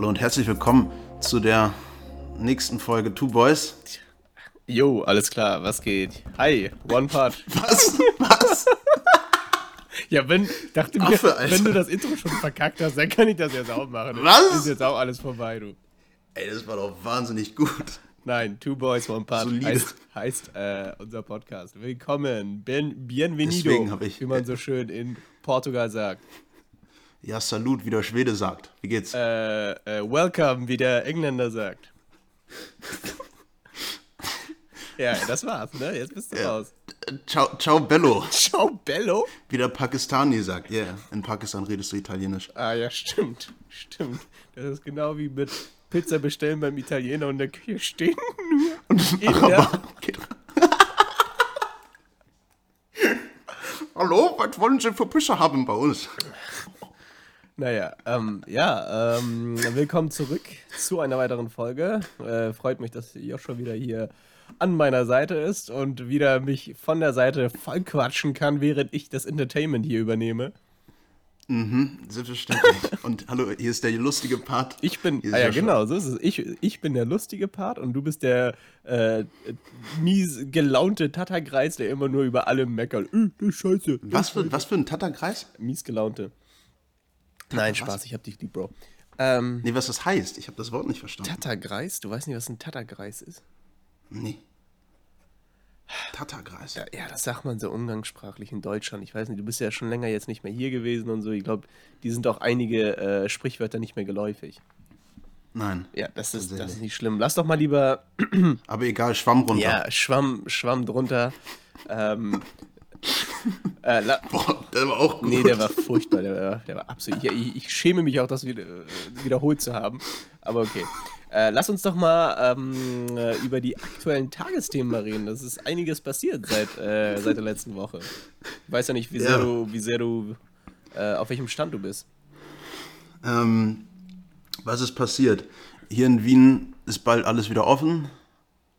Hallo und herzlich willkommen zu der nächsten Folge Two Boys. Jo, alles klar, was geht? Hi, One Part. Was? Was? Ja, wenn, dachte mir, Alter. wenn du das Intro schon verkackt hast, dann kann ich das jetzt auch machen. Was? Ist jetzt auch alles vorbei, du. Ey, das war doch wahnsinnig gut. Nein, Two Boys, One Part Solide. heißt, heißt äh, unser Podcast. Willkommen, ben, bienvenido, ich- wie man so schön in Portugal sagt. Ja, Salut, wie der Schwede sagt. Wie geht's? Äh, äh, welcome, wie der Engländer sagt. ja, das war's, ne? Jetzt bist du Ja. raus. Ciao, ciao Bello, Ciao, Bello. wie der Pakistani sagt. Ja, yeah. in Pakistan redest du Italienisch. Ah ja, stimmt. Stimmt. Das ist genau wie mit Pizza bestellen beim Italiener und in der Küche stehen. In der, Aber, geht. Hallo, was wollen Sie für Pizza haben bei uns? Naja, ähm, ja, ähm, willkommen zurück zu einer weiteren Folge. Äh, freut mich, dass Joshua wieder hier an meiner Seite ist und wieder mich von der Seite vollquatschen kann, während ich das Entertainment hier übernehme. Selbstverständlich. Und hallo, hier ist der lustige Part. Ich bin, ah ja, Joshua. genau, so ist es. Ich, ich bin der lustige Part und du bist der äh, mies gelaunte Tattergreis, der immer nur über alle meckert. Äh, das ist scheiße. Was für, was für ein Tatterkreis? Mies gelaunte. Nein, Spaß, ich hab dich lieb, Bro. Ähm, Nee, was das heißt. Ich habe das Wort nicht verstanden. Tattergreis? Du weißt nicht, was ein Tattergreis ist? Nee. Tatterkreis. Ja, ja, das sagt man so umgangssprachlich in Deutschland. Ich weiß nicht, du bist ja schon länger jetzt nicht mehr hier gewesen und so. Ich glaube, die sind auch einige äh, Sprichwörter nicht mehr geläufig. Nein. Ja, das ist, das ist nicht schlimm. Lass doch mal lieber Aber egal, Schwamm runter. Ja, Schwamm, Schwamm drunter. Ähm, äh, Boah, der war auch gut. nee, der war furchtbar. Der war, der war absolut. Ich, ich, ich schäme mich auch, das wieder, äh, wiederholt zu haben. Aber okay. Äh, lass uns doch mal ähm, äh, über die aktuellen Tagesthemen mal reden. Das ist einiges passiert seit, äh, seit der letzten Woche. Ich weiß ja nicht, wie sehr Ja. du, wie sehr du, äh, auf welchem Stand du bist. Ähm, was ist passiert? Hier in Wien ist bald alles wieder offen.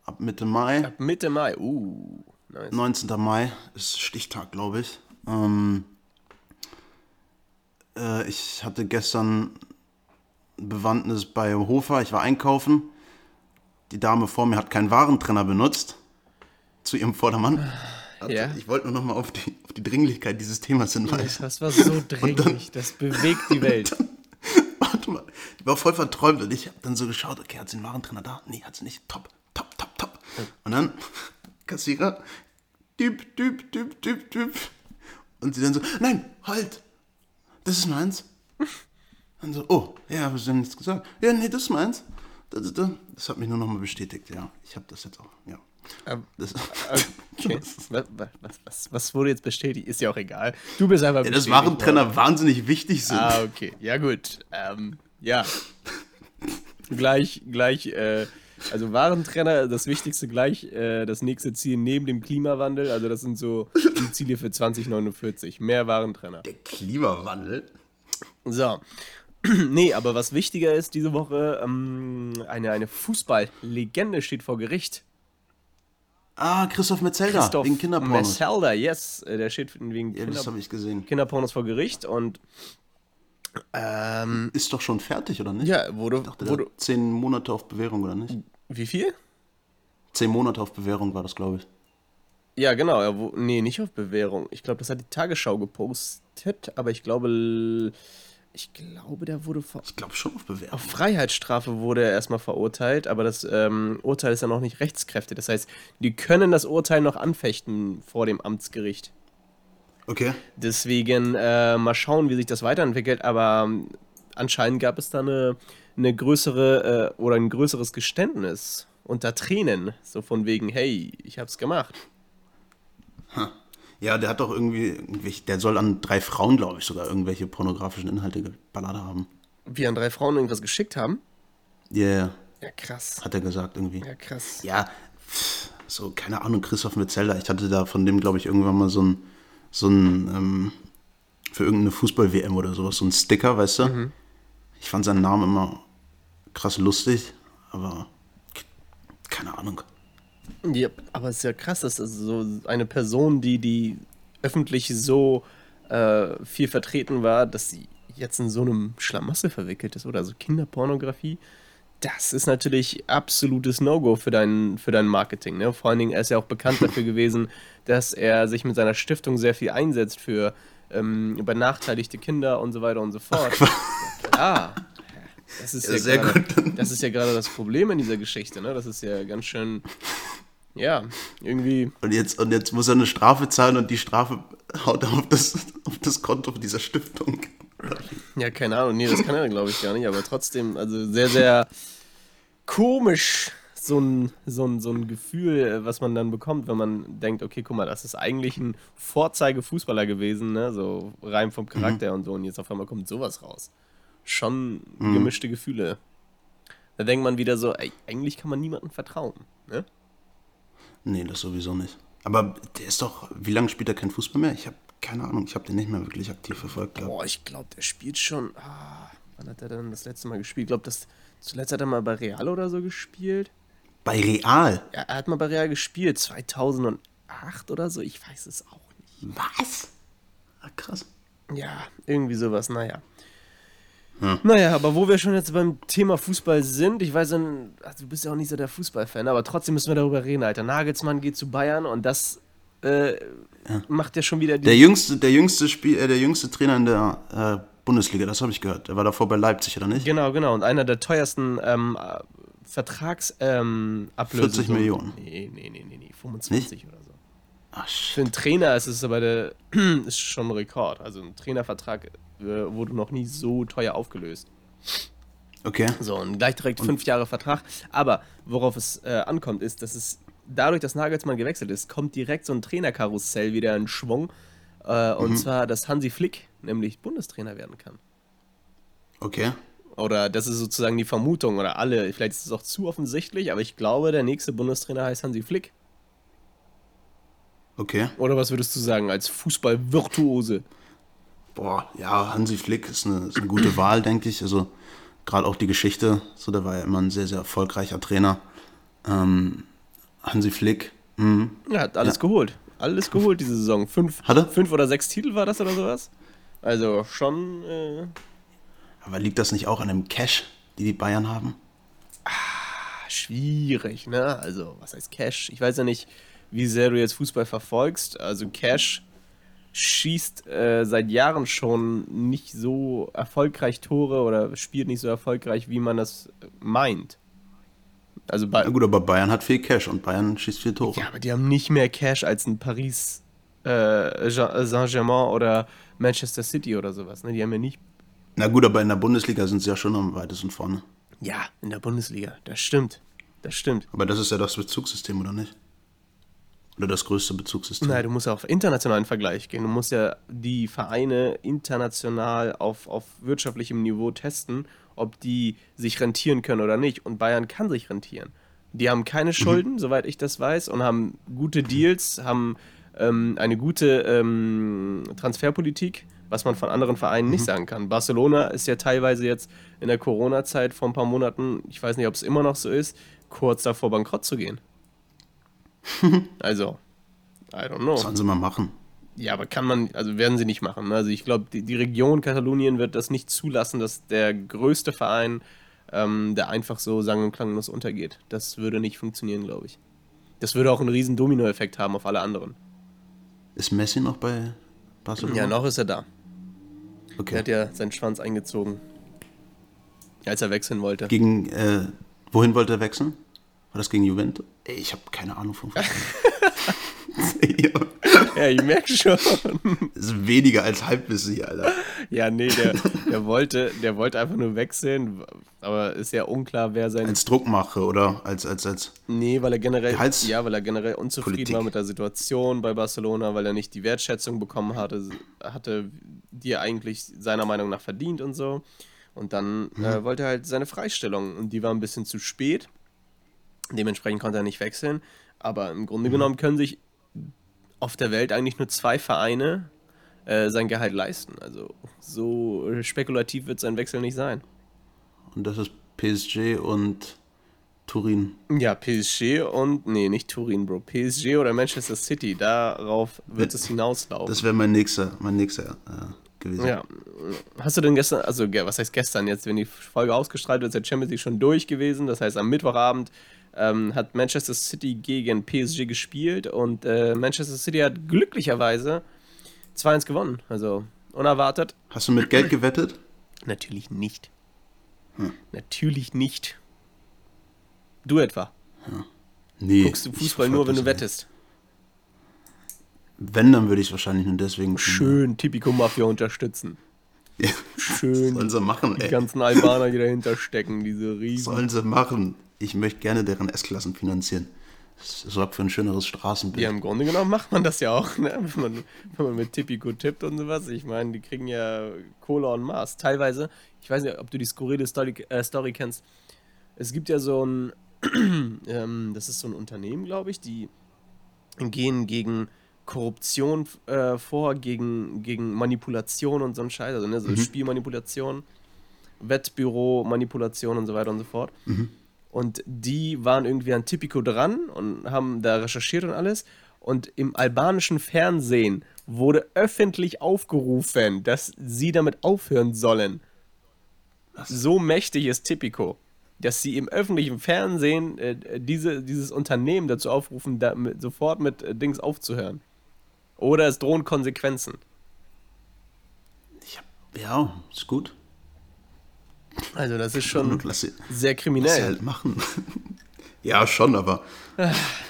Ab Mitte Mai. Ab Mitte Mai. Uh, nice. 19. Mai ist Stichtag, glaube ich. Ähm, äh, ich hatte gestern Bewandtnis bei Hofer. Ich war einkaufen. Die Dame vor mir hat keinen Warentrenner benutzt. Zu ihrem Vordermann. Also, Ja. Ich wollte nur noch mal auf die, auf die Dringlichkeit dieses Themas hinweisen. Das war so dringlich. Das bewegt die Welt. Warte mal, ich war voll verträumt und ich habe dann so geschaut, okay, hat sie einen Warentrenner da? Nee, hat sie nicht. Top, top, top, top. Und dann, Kassierer, düb, düb, düb, düb, düb. Und sie dann so, nein, halt, das ist meins. Dann so, oh, ja, aber sie haben nichts gesagt. Ja, nee, das ist meins. Das, das, das hat mich nur nochmal bestätigt, ja. Ich habe das jetzt auch, ja. Ähm, Das, Okay. Was, was, was, was wurde jetzt bestätigt? Ist ja auch egal. Du bist einfach ja, dass Warentrenner wahnsinnig wichtig sind. worden. Ah, okay. Ja, gut. Ähm, ja. gleich, gleich, äh, also Warentrenner, das Wichtigste gleich, äh, das nächste Ziel neben dem Klimawandel. Also, das sind so die Ziele für 2049. Mehr Warentrenner. Der Klimawandel. So. nee, aber was wichtiger ist diese Woche, ähm, eine, eine Fußballlegende steht vor Gericht. Ah, Christoph Metzelder, Christoph wegen Kinderpornos. Messelder, yes. Äh, Der steht wegen Ja, Kinder das habe ich gesehen. Kinderpornos vor Gericht und ähm, Ist doch schon fertig, oder nicht? ja, wurde, Der wurde zehn Monate auf Bewährung, oder nicht? wie viel? Zehn Monate auf Bewährung war das, glaube ich. Ja, genau, er, wo, nee, nicht auf Bewährung. Ich glaube, das hat die Tagesschau gepostet, aber ich glaube, ich glaube, der wurde vor, Ich glaube schon auf Bewährung. auf Freiheitsstrafe wurde er erstmal verurteilt, aber das ähm, Urteil ist ja noch nicht rechtskräftig. Das heißt, die können das Urteil noch anfechten vor dem Amtsgericht. Okay. Deswegen äh, mal schauen, wie sich das weiterentwickelt. Aber ähm, anscheinend gab es da eine, eine größere äh, oder ein größeres Geständnis unter Tränen. So von wegen, hey, ich hab's gemacht. Ja, der hat doch irgendwie, der soll an drei Frauen, glaube ich, sogar irgendwelche pornografischen Inhalte geballert haben. Wie an drei Frauen irgendwas geschickt haben. Ja, yeah, Ja, krass. hat er gesagt irgendwie. Ja, krass. Ja, so, keine Ahnung, Christoph Metzelder. Ich hatte da von dem, glaube ich, irgendwann mal so ein, so ein, ähm, für irgendeine Fußball-WM oder sowas, so ein Sticker, weißt du? Mhm. Ich fand seinen Namen immer krass lustig, aber keine Ahnung. Ja, aber es ist ja krass, dass das so eine Person, die, die öffentlich so äh, viel vertreten war, dass sie jetzt in so einem Schlamassel verwickelt ist oder so Kinderpornografie, das ist natürlich absolutes No-Go für dein, für dein Marketing. Ne? Vor allen Dingen, er ist ja auch bekannt dafür gewesen, dass er sich mit seiner Stiftung sehr viel einsetzt für ähm, benachteiligte Kinder und so weiter und so fort. ja, das ist ja, ja gut. Das ist ja gerade das Problem in dieser Geschichte. Ne? Das ist ja ganz schön ja, irgendwie. Und jetzt, und jetzt muss er eine Strafe zahlen und die Strafe haut er auf das, auf das Konto dieser Stiftung. Ja, keine Ahnung. Nee, das kann er, glaube ich, gar nicht. Aber trotzdem, also sehr, sehr komisch, so ein, so, ein, so ein Gefühl, was man dann bekommt, wenn man denkt, okay, guck mal, das ist eigentlich ein Vorzeigefußballer gewesen, ne? So rein vom Charakter mhm. und so. Und jetzt auf einmal kommt sowas raus. Schon mhm. gemischte Gefühle. Da denkt man wieder so, ey, eigentlich kann man niemandem vertrauen, ne? Nee, das sowieso nicht. Aber der ist doch, wie lange spielt er kein Fußball mehr? Ich habe keine Ahnung, ich habe den nicht mehr wirklich aktiv verfolgt. Gehabt. Boah, ich glaube, der spielt schon. Ah, wann hat er denn das letzte Mal gespielt? Ich glaube, das zuletzt hat er mal bei Real oder so gespielt. Bei Real? Ja, er hat mal bei Real gespielt, 2008 oder so. Ich weiß es auch nicht. Was? Ah, krass. Ja, irgendwie sowas, naja. Hm. Naja, aber wo wir schon jetzt beim Thema Fußball sind, ich weiß, also du bist ja auch nicht so der Fußballfan, aber trotzdem müssen wir darüber reden, Alter. Nagelsmann geht zu Bayern und das äh, ja. macht ja schon wieder die. Der jüngste, der jüngste Spiel, äh, der jüngste Trainer in der äh, Bundesliga, das habe ich gehört. Der war davor bei Leipzig, oder nicht? Genau, genau. Und einer der teuersten ähm, Vertragsablösungen. Ähm, 40 Millionen. Nee, nee, nee, nee, nee 25 nicht? oder so. Ach, Für einen Trainer ist es aber der, ist schon ein Rekord. Also ein Trainervertrag äh, wurde noch nie so teuer aufgelöst. Okay. So, und gleich direkt und fünf Jahre Vertrag. Aber worauf es äh, ankommt, ist, dass es dadurch, dass Nagelsmann gewechselt ist, kommt direkt so ein Trainerkarussell wieder in Schwung. Äh, und mhm. zwar, dass Hansi Flick nämlich Bundestrainer werden kann. Okay. Oder das ist sozusagen die Vermutung, oder alle, vielleicht ist es auch zu offensichtlich, aber ich glaube, der nächste Bundestrainer heißt Hansi Flick. Okay. Oder was würdest du sagen, als Fußballvirtuose? Boah, ja, Hansi Flick ist eine, ist eine gute Wahl, denke ich. Also gerade auch die Geschichte, so der war ja immer ein sehr, sehr erfolgreicher Trainer. Ähm, Hansi Flick. Mh. Er hat alles ja. geholt. Alles geholt diese Saison. Fünf, Hatte? fünf oder sechs Titel war das oder sowas? Also schon. Äh Aber liegt das nicht auch an dem Cash, die die Bayern haben? Ah, schwierig, ne? Also, was heißt Cash? Ich weiß ja nicht, wie sehr du jetzt Fußball verfolgst. Also, Cash schießt äh, seit Jahren schon nicht so erfolgreich Tore oder spielt nicht so erfolgreich, wie man das meint. Also bei, Na gut, aber Bayern hat viel Cash und Bayern schießt viel Tore. Ja, aber die haben nicht mehr Cash als ein Paris äh, Saint-Germain oder Manchester City oder sowas. Ne? Die haben ja nicht. Na gut, aber in der Bundesliga sind sie ja schon am weitesten vorne. Ja, in der Bundesliga, das stimmt. Das stimmt. Aber das ist ja das Bezugssystem, oder nicht? Oder das größte Bezugssystem? Nein, du musst ja auf internationalen Vergleich gehen. Du musst ja die Vereine international auf, auf wirtschaftlichem Niveau testen, ob die sich rentieren können oder nicht. Und Bayern kann sich rentieren. Die haben keine mhm. Schulden, mhm. soweit ich das weiß, und haben gute Deals, haben ähm, eine gute ähm, Transferpolitik, was man von anderen Vereinen mhm. nicht sagen kann. Barcelona ist ja teilweise jetzt in der Corona-Zeit vor ein paar Monaten, ich weiß nicht, ob es immer noch so ist, kurz davor bankrott zu gehen. also, I don't know. Sollen sie mal machen. Ja, aber kann man, also werden sie nicht machen. Also ich glaube, die, die, Region Katalonien wird das nicht zulassen, dass der größte Verein, ähm, der einfach so sang- und klanglos untergeht. Das würde nicht funktionieren, glaube ich. Das würde auch einen riesen Dominoeffekt haben auf alle anderen. Ist Messi noch bei Barcelona? Ja, noch ist er da. Okay. Er hat ja seinen Schwanz eingezogen, als er wechseln wollte. Gegen, äh, wohin wollte er wechseln? War das gegen Juventus? Ey, ich habe keine Ahnung von Fußball. ja, ich merke schon. Das ist weniger als Halbwissen Alter. Ja, nee, der, der, wollte, der wollte einfach nur wechseln, aber ist ja unklar, wer sein. Als Druckmache oder als. als, als nee, weil er generell. Ja, weil er generell unzufrieden Politik. war mit der Situation bei Barcelona, weil er nicht die Wertschätzung bekommen hatte, hatte, die er eigentlich seiner Meinung nach verdient und so. Und dann mhm. äh, wollte er halt seine Freistellung und die war ein bisschen zu spät. Dementsprechend konnte er nicht wechseln. Aber im Grunde mhm. genommen können sich auf der Welt eigentlich nur zwei Vereine äh, sein Gehalt leisten. Also so spekulativ wird sein Wechsel nicht sein. Und das ist PSG und Turin. Ja, PSG und, nee, nicht Turin, Bro. PSG oder Manchester City, darauf wird es hinauslaufen. Das wäre mein nächster, mein nächster äh, gewesen. Ja, hast du denn gestern, also was heißt gestern jetzt, wenn die Folge ausgestrahlt wird, ist der Champions League schon durch gewesen. Das heißt, am Mittwochabend ähm, hat Manchester City gegen PSG gespielt und äh, Manchester City hat glücklicherweise 2-1 gewonnen. Also unerwartet. Hast du mit Geld gewettet? Natürlich nicht. Hm. Natürlich nicht. Du etwa? Ja. Nee. Guckst du Fußball nur, wenn du wettest? Wenn, dann würde ich es wahrscheinlich nur deswegen Schön Typico Mafia unterstützen. Ja. Schön. Sollen sie machen, ey. Die ganzen Albaner, die dahinter stecken, diese riesen. Sollen sie machen. Ich möchte gerne deren S-Klassen finanzieren. Das sorgt für ein schöneres Straßenbild. Ja, im Grunde genommen macht man das ja auch, ne? wenn, man, wenn man mit Tipico tippt und sowas. Ich meine, die kriegen ja Kohle en masse. Teilweise, ich weiß nicht, ob du die skurrile Story, äh, Story kennst. Es gibt ja so ein, ähm, das ist so ein Unternehmen, glaube ich, die gehen gegen Korruption äh, vor, gegen, gegen Manipulation und so ein Scheiß, also ne, so mhm. Spielmanipulation, Wettbüro, Manipulation und so weiter und so fort. Mhm. Und die waren irgendwie an Tipico dran und haben da recherchiert und alles. Und im albanischen Fernsehen wurde öffentlich aufgerufen, dass sie damit aufhören sollen. Was? So mächtig ist Tipico, dass sie im öffentlichen Fernsehen äh, diese, dieses Unternehmen dazu aufrufen, da mit, sofort mit äh, Dings aufzuhören. Oder es drohen Konsequenzen. Ja, ist gut. Also das ist schon sie, sehr kriminell. Was sie halt machen. ja, schon, aber.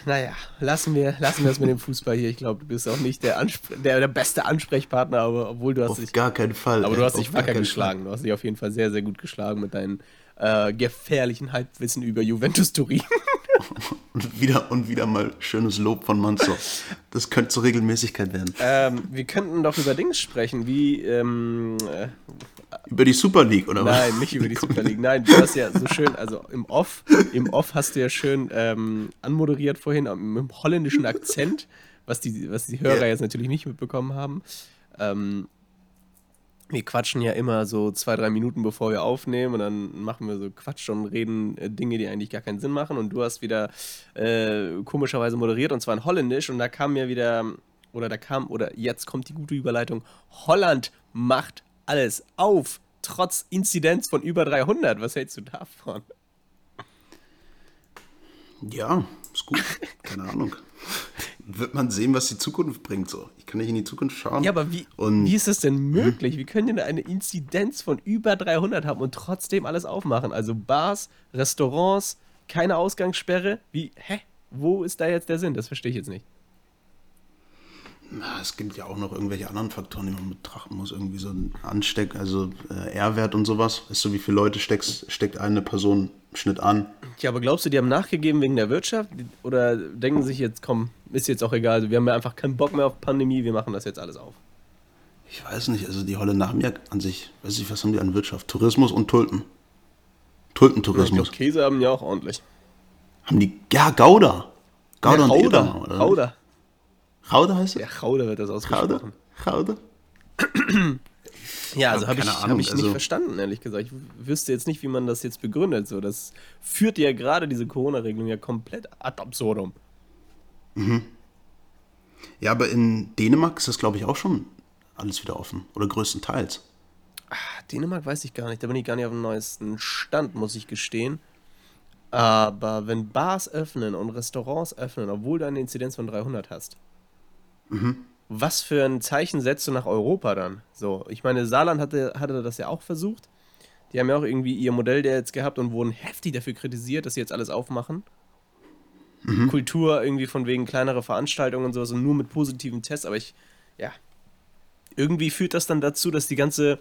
naja, lassen wir, lassen wir es mit dem Fußball hier. Ich glaube, du bist auch nicht der, der, der beste Ansprechpartner, aber obwohl du hast auf dich. gar keinen Fall. Aber ey, du hast dich wacker geschlagen. Fall. Du hast dich auf jeden Fall sehr, sehr gut geschlagen mit deinen äh, gefährlichen Halbwissen über Juventus Turin. und, wieder, und wieder mal schönes Lob von Manzo. Das könnte zur Regelmäßigkeit werden. Ähm, wir könnten doch über Dings sprechen, wie. Ähm, äh, über die Super League, oder was? Nein, nicht über die Super League. Nein, du hast ja so schön, also im Off, im Off hast du ja schön ähm, anmoderiert vorhin mit dem holländischen Akzent, was die, was die Hörer ja. jetzt natürlich nicht mitbekommen haben. Ähm, wir quatschen ja immer so zwei, drei Minuten bevor wir aufnehmen und dann machen wir so Quatsch und reden äh, Dinge, die eigentlich gar keinen Sinn machen. Und du hast wieder äh, komischerweise moderiert und zwar in Holländisch und da kam mir wieder, oder da kam, oder jetzt kommt die gute Überleitung: Holland macht alles auf, trotz Inzidenz von über 300. Was hältst du davon? Ja, ist gut. Keine Ahnung. Wird man sehen, was die Zukunft bringt. So. Ich kann nicht in die Zukunft schauen. Ja, aber wie, und, wie ist das denn möglich? Wie können denn eine Inzidenz von über 300 haben und trotzdem alles aufmachen? Also Bars, Restaurants, keine Ausgangssperre. Wie, hä? Wo ist da jetzt der Sinn? Das verstehe ich jetzt nicht. Na, es gibt ja auch noch irgendwelche anderen Faktoren, die man betrachten muss. Irgendwie so ein Ansteck, also äh, R-Wert und sowas. Weißt du, wie viele Leute steckst, steckt eine Person im Schnitt an? Ja, aber glaubst du, die haben nachgegeben wegen der Wirtschaft? Oder denken sich jetzt, komm, ist jetzt auch egal, wir haben ja einfach keinen Bock mehr auf Pandemie, wir machen das jetzt alles auf? Ich weiß nicht, also die Holländer haben ja an sich, weiß ich, was haben die an Wirtschaft? Tourismus und Tulpen. Tulpentourismus. Ja, Käse haben ja auch ordentlich. Haben die, ja, Gouda. Gouda ja, und Gouda. Oder? Gouda. Gouda heißt es? Ja, Gouda wird das ausgesprochen. Gouda? Ja, also habe ich, hab ich also nicht verstanden, ehrlich gesagt. Ich wüsste jetzt nicht, wie man das jetzt begründet. So, das führt ja gerade diese Corona-Regelung ja komplett ad absurdum. Mhm. Ja, aber in Dänemark ist das, glaube ich, auch schon alles wieder offen. Oder größtenteils. Ach, Dänemark weiß ich gar nicht. Da bin ich gar nicht auf dem neuesten Stand, muss ich gestehen. Aber wenn Bars öffnen und Restaurants öffnen, obwohl du eine Inzidenz von 300 hast, mhm was für ein Zeichen setzt du nach Europa dann? So, ich meine, Saarland hatte, hatte das ja auch versucht. Die haben ja auch irgendwie ihr Modell der jetzt gehabt und wurden heftig dafür kritisiert, dass sie jetzt alles aufmachen. Mhm. Kultur irgendwie von wegen kleinere Veranstaltungen und sowas und nur mit positiven Tests, aber ich, ja, irgendwie führt das dann dazu, dass die ganze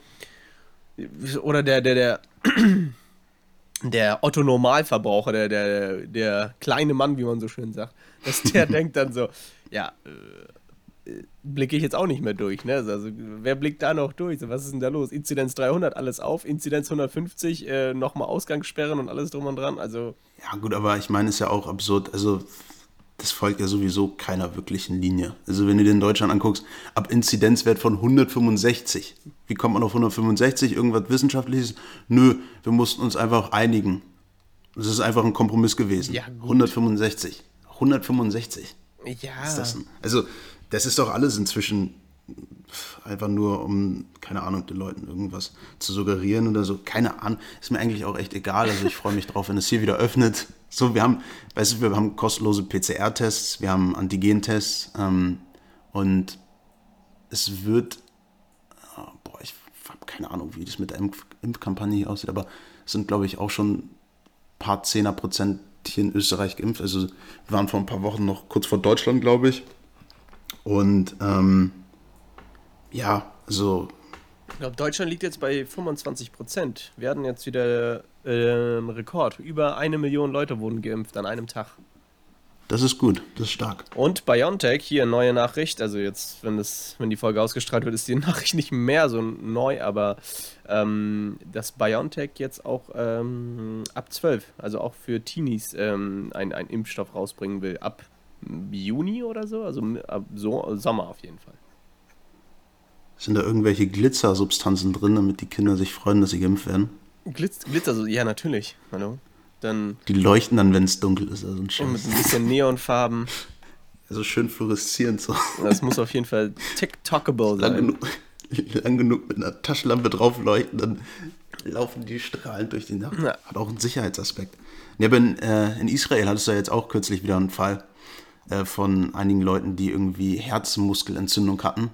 oder der, der, der, der Otto Normalverbraucher, der, der, der kleine Mann, wie man so schön sagt, dass der denkt dann so, ja, äh, blicke ich jetzt auch nicht mehr durch. Ne? Also, wer blickt da noch durch? was ist denn da los? Inzidenz 300, alles auf. Inzidenz 150, äh, nochmal Ausgangssperren und alles drum und dran. Also. Ja, gut, aber ich meine, es ist ja auch absurd. Also, das folgt ja sowieso keiner wirklichen Linie. Also, wenn du dir in Deutschland anguckst, ab Inzidenzwert von 165. Wie kommt man auf 165? Irgendwas Wissenschaftliches? Nö, wir mussten uns einfach einigen. Das ist einfach ein Kompromiss gewesen. Ja, gut. 165. 165. Ja. Was ist das denn? Also, das ist doch alles inzwischen Einfach nur, um, keine Ahnung, den Leuten irgendwas zu suggerieren oder so. Keine Ahnung. Ist mir eigentlich auch echt egal. Also ich freue mich drauf, wenn es hier wieder öffnet. So, wir haben, weißt du, wir haben kostenlose PCR-Tests, wir haben Antigen-Tests ähm, und es wird, oh, boah, ich habe keine Ahnung, wie das mit der Impf Impfkampagne hier aussieht, aber es sind, glaube ich, auch schon ein paar Zehner Prozent hier in Österreich geimpft. Also wir waren vor ein paar Wochen noch kurz vor Deutschland, glaube ich. Und ähm, ja, also Ich glaube, Deutschland liegt jetzt bei 25 Prozent. Wir hatten jetzt wieder äh, einen Rekord. Über eine Million Leute wurden geimpft an einem Tag. das ist gut, das ist stark. Und BioNTech, hier neue Nachricht, also jetzt, wenn, das, wenn die Folge ausgestrahlt wird, ist die Nachricht nicht mehr so neu, aber ähm, dass BioNTech jetzt auch ähm, ab 12, also auch für Teenies, ähm, einen Impfstoff rausbringen will. Ab Juni oder so, also so, Sommer auf jeden Fall. Sind da irgendwelche Glitzersubstanzen drin, damit die Kinder sich freuen, dass sie geimpft werden? Glitz, Glitzer, so, ja, natürlich. Hallo. Dann Die leuchten dann, wenn es dunkel ist. Also ein und mit ein bisschen Neonfarben. Also schön fluoreszierend so. Das muss auf jeden Fall TikTokable Lang sein. genug, lang genug mit einer Taschenlampe drauf leuchten, dann laufen die strahlend durch die Nacht. Ja. Hat auch einen Sicherheitsaspekt. Ja, aber in, äh, in Israel hattest du ja jetzt auch kürzlich wieder einen Fall äh, von einigen Leuten, die irgendwie Herzmuskelentzündung hatten,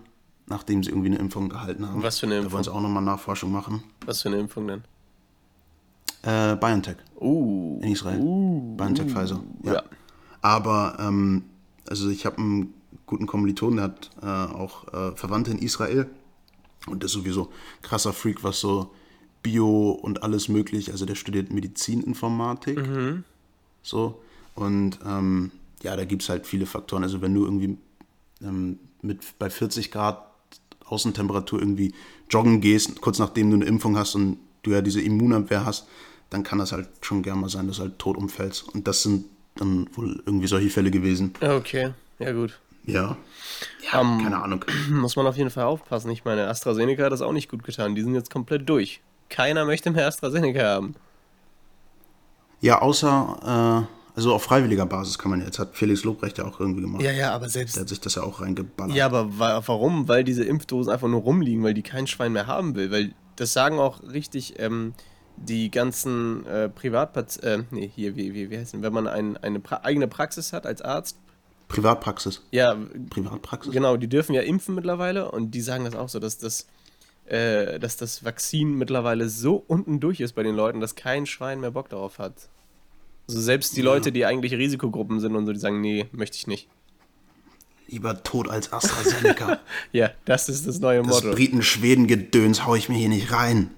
nachdem sie irgendwie eine Impfung gehalten haben. Was für eine Da wollen sie auch nochmal Nachforschung machen. Was für eine Impfung denn? Äh, BioNTech Uh. in Israel. BioNTech Pfizer. Ja. Ja. Aber, ähm, also ich habe einen guten Kommilitonen, der hat äh, auch äh, Verwandte in Israel. Und der ist sowieso krasser Freak, was so Bio und alles möglich. Also der studiert Medizininformatik. So. Und ähm, ja, da gibt es halt viele Faktoren. Also wenn du irgendwie ähm, mit bei 40 Grad Außentemperatur irgendwie joggen gehst, kurz nachdem du eine Impfung hast und du ja diese Immunabwehr hast, dann kann das halt schon gerne mal sein, dass du halt tot umfällst. Und das sind dann wohl irgendwie solche Fälle gewesen. Okay, ja gut. Ja. Ja, Ähm, keine Ahnung. Muss man auf jeden Fall aufpassen. Ich meine, AstraZeneca hat das auch nicht gut getan. Die sind jetzt komplett durch. Keiner möchte mehr AstraZeneca haben. Ja, außer, äh, also auf freiwilliger Basis kann man jetzt, hat Felix Lobrecht ja auch irgendwie gemacht. Ja, ja, aber selbst. Der hat sich das ja auch reingeballert. Ja, aber wa warum? Weil diese Impfdosen einfach nur rumliegen, weil die kein Schwein mehr haben will. Weil das sagen auch richtig ähm, die ganzen äh, Privatpaz... Äh, nee, hier, wie, wie, wie heißt denn? Wenn man ein, eine pra eigene Praxis hat als Arzt. Privatpraxis. Ja, Privatpraxis? Genau, die dürfen ja impfen mittlerweile und die sagen das auch so, dass das, äh, dass das Vakzin mittlerweile so unten durch ist bei den Leuten, dass kein Schwein mehr Bock darauf hat. Also selbst die Leute, die eigentlich Risikogruppen sind und so, die sagen, nee, möchte ich nicht. Lieber tot als AstraZeneca. Ja, das ist das neue Das Motto. Briten-Schweden-Gedöns hau ich mir hier nicht rein.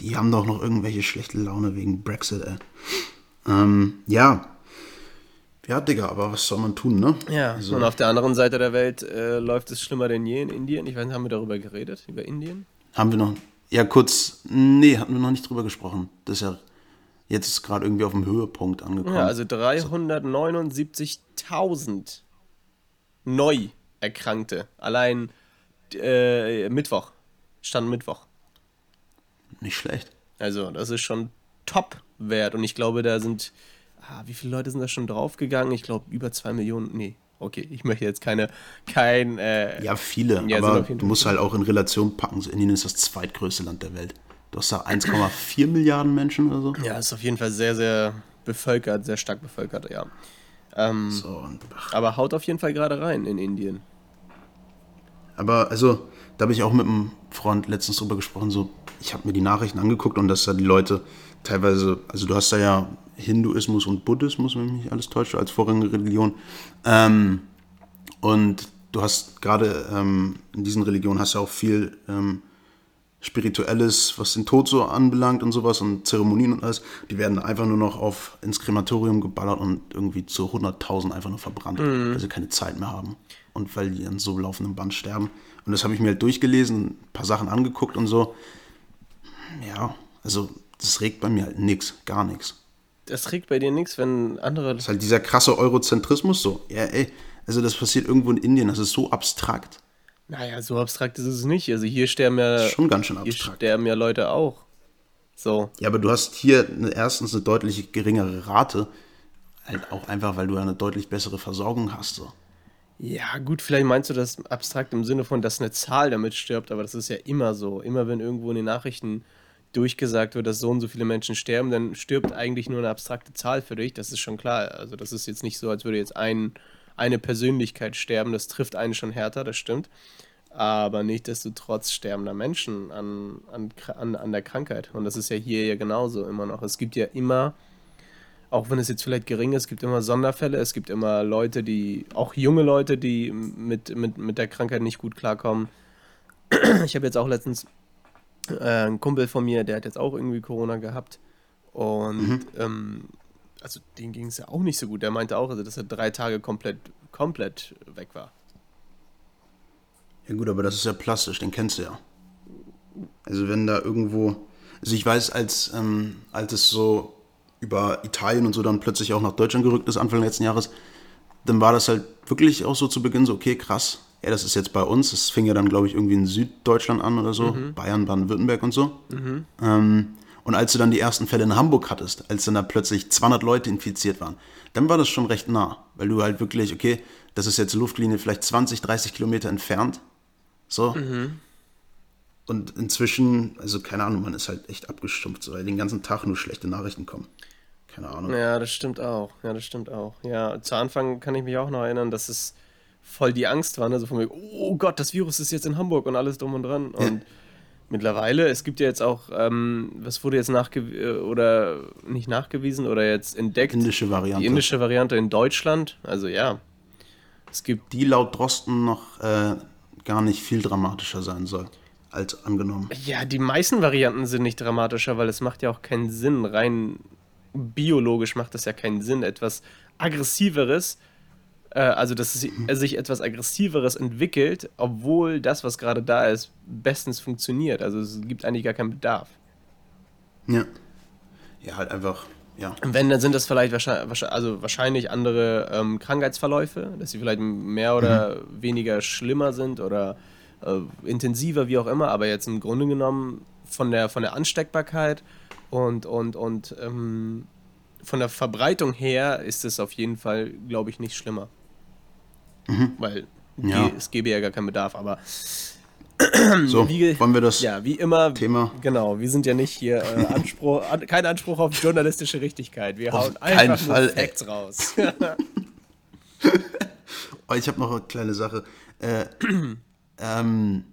Die haben doch noch irgendwelche schlechte Laune wegen Brexit, ey. Ähm, ja. Ja, Digga, aber was soll man tun, ne? Ja, Also, und auf der anderen Seite der Welt äh, läuft es schlimmer denn je in Indien. Ich weiß nicht, haben wir darüber geredet? Über Indien? haben wir noch. Ja, kurz. Nee, hatten wir noch nicht drüber gesprochen. Das ist ja. Jetzt ist gerade irgendwie auf dem Höhepunkt angekommen. Ja, also 379.000 Neuerkrankte. Allein äh, Mittwoch. Stand Mittwoch. Nicht schlecht. Also, das ist schon Top-Wert. Und ich glaube, da sind. Ah, wie viele Leute sind da schon draufgegangen? Ich glaube, über zwei Millionen. Nee, okay, ich möchte jetzt keine. Kein. Äh, Ja, viele. Ja, aber du musst halt auch in Relation packen. Indien ist das zweitgrößte Land der Welt. Du hast da 1,4 Milliarden Menschen oder so. ja, ist auf jeden Fall sehr, sehr bevölkert, sehr stark bevölkert, ja. Ähm, So, Aber haut auf jeden Fall gerade rein in Indien. Aber also, da habe ich auch mit einem Freund letztens drüber gesprochen, so, ich habe mir die Nachrichten angeguckt und dass da die Leute teilweise, also du hast da ja Hinduismus und Buddhismus, wenn mich nicht alles täuscht, als vorrangige Religion. Ähm, und du hast gerade ähm, in diesen Religionen hast du auch viel ähm, Spirituelles, was den Tod so anbelangt und sowas und Zeremonien und alles. Die werden einfach nur noch auf ins Krematorium geballert und irgendwie zu 100.000 einfach nur verbrannt, weil sie keine Zeit mehr haben und weil die an so laufendem Band sterben. Und das habe ich mir halt durchgelesen, ein paar Sachen angeguckt und so. Ja, also das regt bei mir halt nix, gar nichts. Das trägt bei dir nichts, wenn andere. Das ist halt dieser krasse Eurozentrismus so. Ja, ey, also das passiert irgendwo in Indien, das ist so abstrakt. Naja, so abstrakt ist es nicht. Also hier sterben ja. Schon ganz schön Hier abstrakt. sterben ja Leute auch. So. Ja, aber du hast hier eine, erstens eine deutlich geringere Rate, halt auch einfach, weil du eine deutlich bessere Versorgung hast. So. Ja, gut, vielleicht meinst du das abstrakt im Sinne von, dass eine Zahl damit stirbt, aber das ist ja immer so. Immer wenn irgendwo in den Nachrichten durchgesagt wird, dass so und so viele Menschen sterben, dann stirbt eigentlich nur eine abstrakte Zahl für dich. Das ist schon klar. Also das ist jetzt nicht so, als würde jetzt ein, eine Persönlichkeit sterben. Das trifft einen schon härter, das stimmt. Aber nichtsdestotrotz sterben da Menschen an, an, an, an der Krankheit. Und das ist ja hier ja genauso immer noch. Es gibt ja immer auch wenn es jetzt vielleicht gering ist, es gibt immer Sonderfälle, es gibt immer Leute, die, auch junge Leute, die mit, mit, mit der Krankheit nicht gut klarkommen. Ich habe jetzt auch letztens äh, einen Kumpel von mir, der hat jetzt auch irgendwie Corona gehabt. Und mhm. ähm, also dem ging es ja auch nicht so gut. Der meinte auch, also, dass er drei Tage komplett, komplett weg war. Ja gut, aber das ist ja plastisch, den kennst du ja. Also wenn da irgendwo, also ich weiß, als, ähm, als es so über Italien und so dann plötzlich auch nach Deutschland gerückt ist, Anfang letzten Jahres, dann war das halt wirklich auch so zu Beginn so, okay, krass, ja, das ist jetzt bei uns. Das fing ja dann, glaube ich, irgendwie in Süddeutschland an oder so, mhm. Bayern, Baden-Württemberg und so. Mhm. Ähm, und als du dann die ersten Fälle in Hamburg hattest, als dann da plötzlich 200 Leute infiziert waren, dann war das schon recht nah, weil du halt wirklich, okay, das ist jetzt Luftlinie vielleicht 20, 30 Kilometer entfernt. So. Mhm. Und inzwischen, also keine Ahnung, man ist halt echt abgestumpft, weil den ganzen Tag nur schlechte Nachrichten kommen. Keine Ahnung. Ja, das stimmt auch. Ja, das stimmt auch. Ja, zu Anfang kann ich mich auch noch erinnern, dass es voll die Angst war, ne? so von mir, oh Gott, das Virus ist jetzt in Hamburg und alles drum und dran. Und ja. Mittlerweile, es gibt ja jetzt auch, ähm, was wurde jetzt nachgewiesen oder nicht nachgewiesen oder jetzt entdeckt? Indische Variante. Die indische Variante in Deutschland. Also ja. Es gibt. Die laut Drosten noch äh, gar nicht viel dramatischer sein soll als angenommen. Ja, die meisten Varianten sind nicht dramatischer, weil es macht ja auch keinen Sinn, rein biologisch macht das ja keinen Sinn, etwas aggressiveres, äh, also dass es, äh, sich etwas aggressiveres entwickelt, obwohl das, was gerade da ist, bestens funktioniert. Also es gibt eigentlich gar keinen Bedarf. Ja. Ja, halt einfach, ja. Wenn, dann sind das vielleicht wahrscheinlich, also wahrscheinlich andere ähm, Krankheitsverläufe, dass sie vielleicht mehr oder mhm. weniger schlimmer sind oder äh, intensiver, wie auch immer, aber jetzt im Grunde genommen von der, von der Ansteckbarkeit und, und, und ähm, von der Verbreitung her ist es auf jeden Fall, glaube ich, nicht schlimmer. Mhm. Weil ja. es gäbe ja gar keinen Bedarf, aber so, wie, wollen wir das ja, wie immer, Thema? Genau, wir sind ja nicht hier äh, Anspruch, an, kein Anspruch auf journalistische Richtigkeit. Wir auf hauen einfach Fall, nur Facts raus. oh, ich habe noch eine kleine Sache. Äh, ähm,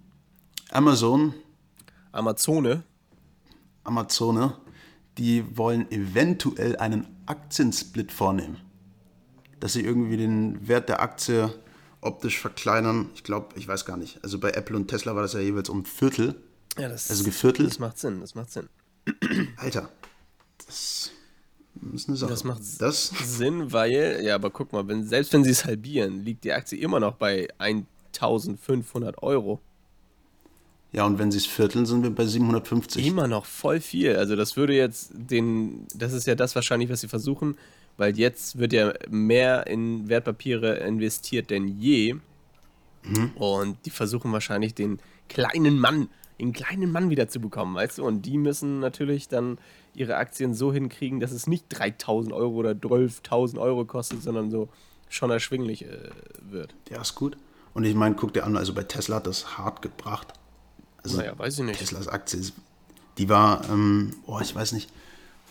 Amazon. Amazone. Amazone die wollen eventuell einen Aktiensplit vornehmen. Dass sie irgendwie den Wert der Aktie optisch verkleinern. Ich glaube, ich weiß gar nicht. Also bei Apple und Tesla war das ja jeweils um Viertel. Ja, das, also geviertelt. Das macht Sinn, das macht Sinn. Alter, das ist eine Sache. Das macht das? Sinn, weil, ja, aber guck mal, wenn, selbst wenn sie es halbieren, liegt die Aktie immer noch bei 1500 Euro. Ja, und wenn sie es vierteln, sind wir bei 750. Immer noch voll viel. Also das würde jetzt den, das ist ja das wahrscheinlich, was sie versuchen, weil jetzt wird ja mehr in Wertpapiere investiert denn je. Mhm. Und die versuchen wahrscheinlich den kleinen Mann, den kleinen Mann wieder zu bekommen, weißt du? Und die müssen natürlich dann ihre Aktien so hinkriegen, dass es nicht 3000 Euro oder 12.000 Euro kostet, sondern so schon erschwinglich äh, wird. Ja, ist gut. Und ich meine, guck dir an, also bei Tesla hat das hart gebracht. Also naja, weiß ich nicht. Teslas Aktie, die war, ähm, oh, ich weiß nicht,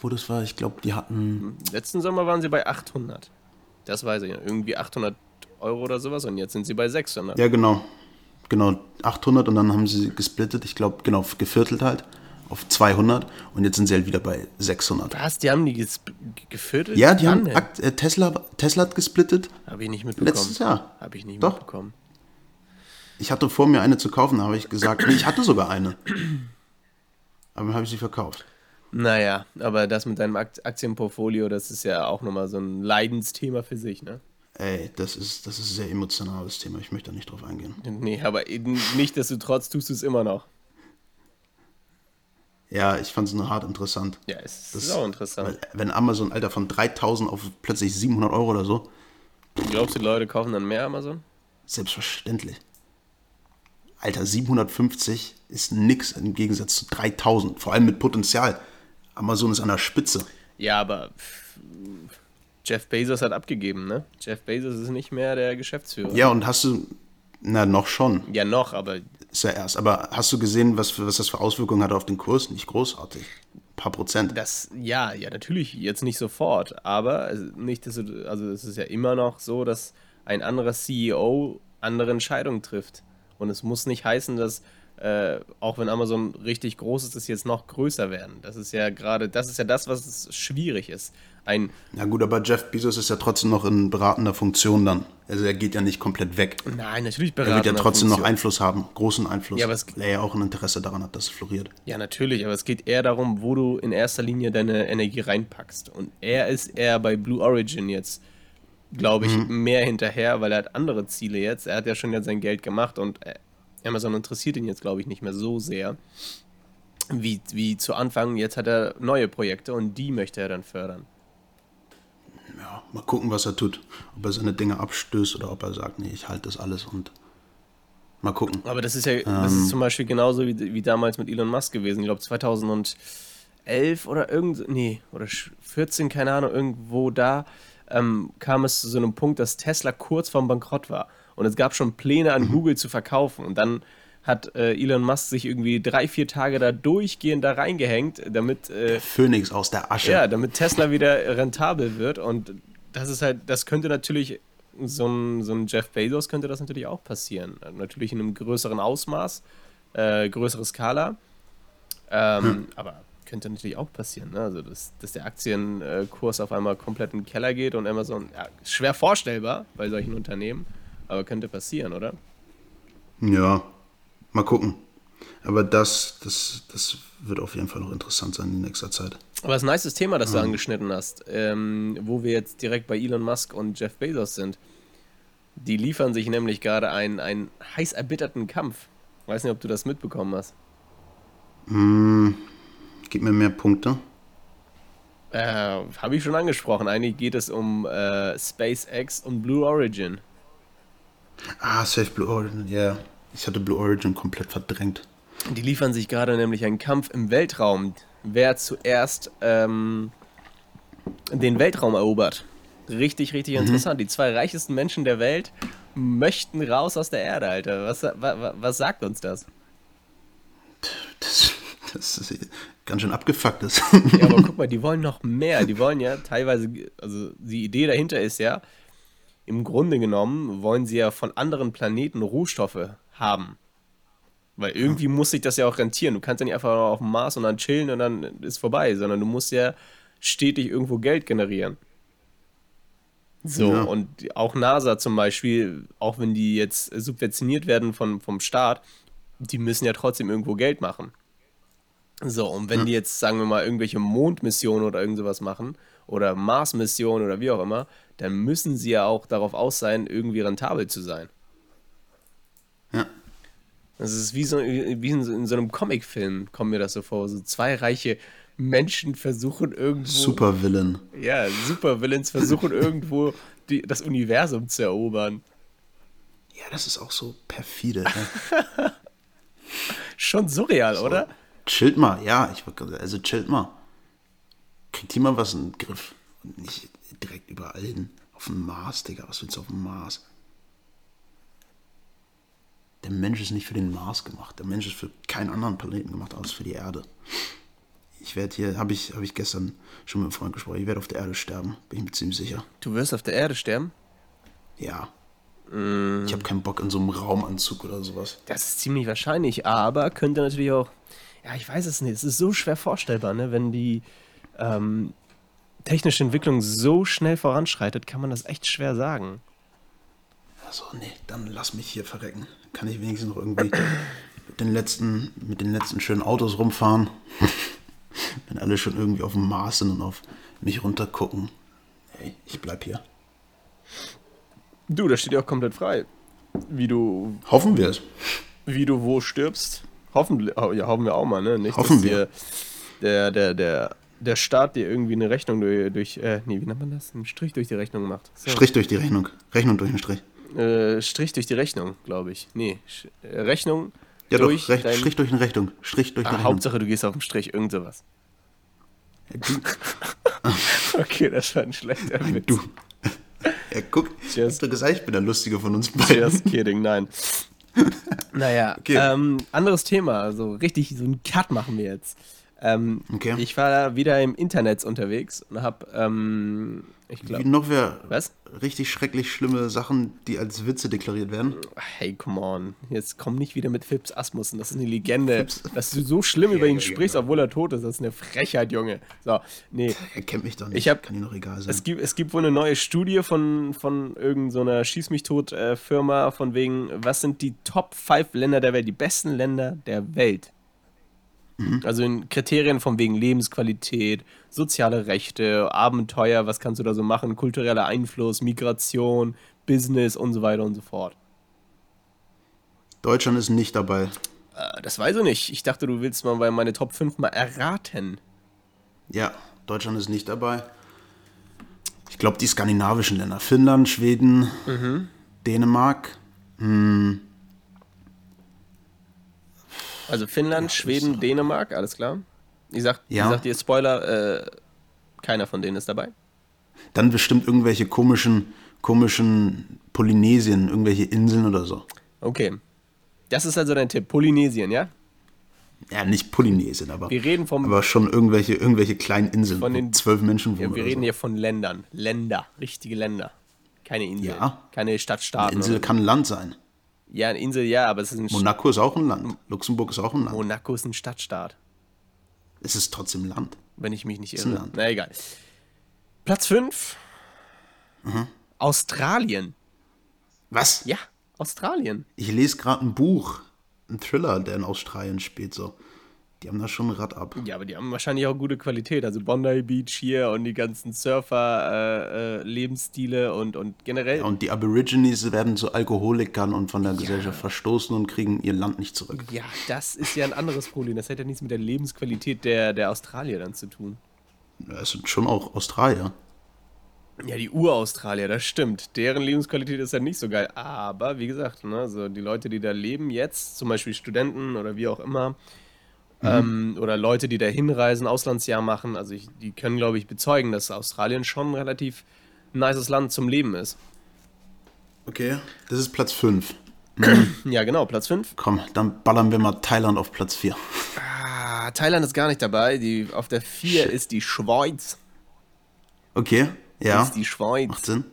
wo das war. Ich glaube, die hatten. Letzten Sommer waren sie bei 800. Das weiß ich. Irgendwie 800 Euro oder sowas und jetzt sind sie bei 600. Ja, genau. Genau, 800 und dann haben sie gesplittet. Ich glaube, genau, geviertelt halt auf 200 und jetzt sind sie halt wieder bei 600. Was? Die haben die geviertelt? Ja, die haben äh, Tesla, Tesla hat gesplittet. Habe ich nicht mitbekommen. Letztes Jahr. Habe ich nicht Doch. mitbekommen. Ich hatte vor, mir eine zu kaufen, habe ich gesagt, nee, ich hatte sogar eine. Aber dann habe ich sie verkauft. Naja, aber das mit deinem Aktienportfolio, das ist ja auch nochmal so ein Leidensthema für sich, ne? Ey, das ist, das ist ein sehr emotionales Thema. Ich möchte da nicht drauf eingehen. Nee, aber nicht, dass du trotz tust du es immer noch. Ja, ich fand es nur hart interessant. Ja, es das, ist auch interessant. wenn Amazon, Alter, von 3000 auf plötzlich 700 Euro oder so. Glaubst du, die Leute kaufen dann mehr Amazon? Selbstverständlich. Alter, 750 ist nix im Gegensatz zu 3000, vor allem mit Potenzial. Amazon ist an der Spitze. Ja, aber Jeff Bezos hat abgegeben, ne? Jeff Bezos ist nicht mehr der Geschäftsführer. Ja, und hast du, na, noch schon. Ja, noch, aber Ist ja erst. Aber hast du gesehen, was, für, was das für Auswirkungen hat auf den Kurs? Nicht großartig. Ein paar Prozent. das, ja, ja, natürlich, jetzt nicht sofort, aber nicht, dass du, also es ist ja immer noch so, dass ein anderer CEO andere Entscheidungen trifft. Und es muss nicht heißen, dass, äh, auch wenn Amazon richtig groß ist, es jetzt noch größer werden. Das ist ja gerade, das ist ja das, was schwierig ist. Ein, Ja gut, aber Jeff Bezos ist ja trotzdem noch in beratender Funktion dann. Also er geht ja nicht komplett weg. nein, natürlich Er wird ja beratender trotzdem noch Funktion. Einfluss haben, großen Einfluss. Ja, aber es- weil er ja auch ein Interesse daran hat, dass es floriert. Ja, natürlich, aber es geht eher darum, wo du in erster Linie deine Energie reinpackst. Und er ist eher bei Blue Origin jetzt, glaube ich, mehr hinterher, weil er hat andere Ziele jetzt. Er hat ja schon jetzt sein Geld gemacht und äh, Amazon interessiert ihn jetzt, glaube ich, nicht mehr so sehr wie, wie zu Anfang. Jetzt hat er neue Projekte und die möchte er dann fördern. Ja, mal gucken, was er tut. Ob er seine Dinge abstößt oder ob er sagt, nee, ich halte das alles und mal gucken. Aber das ist ja, das ist zum Beispiel genauso wie, wie damals mit Elon Musk gewesen. Ich glaube 2011 oder irgend, nee, oder 14, keine Ahnung, irgendwo da ähm, kam es zu so einem Punkt, dass Tesla kurz vorm Bankrott war. Und es gab schon Pläne an Google zu verkaufen. Und dann hat äh, Elon Musk sich irgendwie drei, vier Tage da durchgehend da reingehängt, damit äh, Phönix aus der Asche. ja, damit Tesla wieder rentabel wird. Und das ist halt, das könnte natürlich, so ein, so ein Jeff Bezos könnte das natürlich auch passieren. Natürlich in einem größeren Ausmaß, äh, größere Skala. Ähm, Aber könnte natürlich auch passieren. Ne? Also, dass, dass der Aktienkurs auf einmal komplett in den Keller geht und Amazon, ja, schwer vorstellbar bei solchen Unternehmen, aber könnte passieren, oder? Ja, mal gucken. Aber das, das, das wird auf jeden Fall noch interessant sein in nächster Zeit. Aber es ist ein nices Thema, das du angeschnitten hast, ähm, wo wir jetzt direkt bei Elon Musk und Jeff Bezos sind. Die liefern sich nämlich gerade einen, einen heiß erbitterten Kampf. Weiß nicht, ob du das mitbekommen hast. Gib mir mehr Punkte. Äh, Habe ich schon angesprochen. Eigentlich geht es um äh, SpaceX und Blue Origin. Ah, Safe Blue Origin, ja. Ich hatte Blue Origin komplett verdrängt. Die liefern sich gerade nämlich einen Kampf im Weltraum. Wer zuerst ähm, den Weltraum erobert. Richtig, richtig interessant. Die zwei reichesten Menschen der Welt möchten raus aus der Erde, Alter. Was, wa, wa, was sagt uns das? Das, das ist ganz schön abgefuckt ist. Ja, aber guck mal, die wollen noch mehr. Die wollen ja teilweise, also die Idee dahinter ist ja, im Grunde genommen wollen sie ja von anderen Planeten Rohstoffe haben. Weil irgendwie muss sich das ja auch rentieren. Du kannst ja nicht einfach auf dem Mars und dann chillen und dann ist vorbei, sondern du musst ja stetig irgendwo Geld generieren. So, Ja. und auch NASA zum Beispiel, auch wenn die jetzt subventioniert werden von, vom Staat, die müssen ja trotzdem irgendwo Geld machen. So, und wenn die jetzt, sagen wir mal, irgendwelche Mondmissionen oder irgend sowas machen oder Mars-Missionen oder wie auch immer, dann müssen sie ja auch darauf aus sein, irgendwie rentabel zu sein. ja. Das ist wie, so, wie in, so- in so einem Comicfilm, kommt mir das so vor. So zwei reiche Menschen versuchen irgendwo. Supervillain. Ja, Supervillains versuchen irgendwo die, das Universum zu erobern. Ja, das ist auch so perfide. Ne? Schon surreal, oder? Chillt mal, ja, ich also chillt mal. Kriegt hier mal was in den Griff. Und nicht direkt überall hin. Auf dem Mars, Digga. Was willst du auf dem Mars? Der Mensch ist nicht für den Mars gemacht. Der Mensch ist für keinen anderen Planeten gemacht, als für die Erde. Ich werde hier, habe ich, hab ich gestern schon mit einem Freund gesprochen, ich werde auf der Erde sterben. Bin ich mir ziemlich sicher. Du wirst auf der Erde sterben? Ja. Ich habe keinen Bock in so einem Raumanzug oder sowas. Das ist ziemlich wahrscheinlich, aber könnte natürlich auch. Ja, ich weiß es nicht. Es ist so schwer vorstellbar, ne? Wenn die ähm, technische Entwicklung so schnell voranschreitet, kann man das echt schwer sagen. Also, nee, dann lass mich hier verrecken. Kann ich wenigstens noch irgendwie mit den letzten, mit den letzten schönen Autos rumfahren. Wenn alle schon irgendwie auf dem Mars sind und auf mich runtergucken. Hey, ich bleib hier. Du, das steht ja auch komplett frei. Wie du, Hoffen wir es. wie du wo stirbst. Hoffentlich, ja, hoffen wir auch mal, ne? Nicht, Hoffen dass wir. Der, der, der, der Staat dir irgendwie eine Rechnung durch, durch äh, nee, wie nennt man das? Einen Strich durch die Rechnung macht. So. Strich durch die Rechnung. Rechnung durch den Strich. Äh, Strich durch die Rechnung, glaube ich. Nee, äh, Rechnung Ja durch doch, Rech dein- Strich durch eine Rechnung. Strich durch Ah, Rechnung. Hauptsache, du gehst auf den Strich, irgend sowas. Du- okay, das war ein schlechter Witz. Du. Ja, guck, Just- doch gesagt, ich bin der Lustige von uns beiden. Just kidding, nein. Naja, Okay. ähm, anderes Thema. Also richtig, so einen Cut machen wir jetzt. Ähm, Okay. Ich war wieder im Internet unterwegs und habe, ähm, ich glaube, noch wer was? richtig schrecklich schlimme Sachen, die als Witze deklariert werden. Hey, come on. Jetzt komm nicht wieder mit Phipps Asmussen. Das ist eine Legende. Phipps. Dass du so schlimm über ihn ja, sprichst, genau. obwohl er tot ist. Das ist eine Frechheit, Junge. So, nee. Er kennt mich doch nicht. Ich hab- Kann ihm doch egal sein. Es gibt, es gibt wohl eine neue Studie von, von irgendeiner Schieß mich tot äh, Firma von wegen, was sind die Top 5 Länder der Welt, die besten Länder der Welt. Also in Kriterien von wegen Lebensqualität, soziale Rechte, Abenteuer, was kannst du da so machen, kultureller Einfluss, Migration, Business und so weiter und so fort. Deutschland ist nicht dabei. Äh, das weiß ich nicht. Ich dachte, du willst mal bei meine Top 5 mal erraten. Ja, Deutschland ist nicht dabei. Ich glaube, die skandinavischen Länder. Finnland, Schweden, Mhm. Dänemark. Also Finnland, Schweden, Dänemark, alles klar. Ich sag, Ja. ich sag dir Spoiler, äh, keiner von denen ist dabei. Dann bestimmt irgendwelche komischen, komischen Polynesien, irgendwelche Inseln oder so. Okay. Das ist also dein Tipp. Polynesien, ja? Ja, nicht Polynesien, aber, Wir reden vom. aber schon irgendwelche, irgendwelche kleinen Inseln, Von den- zwölf Menschen wohnen. ja, wir reden so. hier von Ländern. Länder. Richtige Länder. Keine Insel. Ja. Keine Eine Stadtstaaten. Insel oder- kann ein Land sein. Ja, eine Insel, ja, aber es ist ein. Monaco ist auch ein Land. Luxemburg ist auch ein Land. Monaco ist ein Stadtstaat. Es ist trotzdem Land. Wenn ich mich nicht ein irre. Land. Na egal. Platz 5. Mhm. Australien. Was? Ja, Australien. Ich lese gerade ein Buch, ein Thriller, der in Australien spielt. So, die haben da schon ein Rad ab. Ja, aber die haben wahrscheinlich auch gute Qualität. Also Bondi Beach hier und die ganzen Surfer-Lebensstile äh, und, und generell. Ja, und die Aborigines werden zu Alkoholikern und von der Gesellschaft verstoßen und kriegen ihr Land nicht zurück. Ja, das ist ja ein anderes Problem. Das hat ja nichts mit der Lebensqualität der, der Australier dann zu tun. Ja, Es sind schon auch Australier. Ja, die Uraustralier, das stimmt. Deren Lebensqualität ist ja nicht so geil. Aber wie gesagt, ne, also die Leute, die da leben jetzt, zum Beispiel Studenten oder wie auch immer, ähm, oder Leute, die da hinreisen, Auslandsjahr machen, also ich, die können, glaube ich, bezeugen, dass Australien schon ein relativ nices Land zum Leben ist. Okay. Das ist Platz 5. Ja, genau, Platz 5. Komm, dann ballern wir mal Thailand auf Platz 4. Ah, Thailand ist gar nicht dabei. Die, auf der 4 ist die Schweiz. Okay, ja. Ist die Schweiz. Macht Sinn.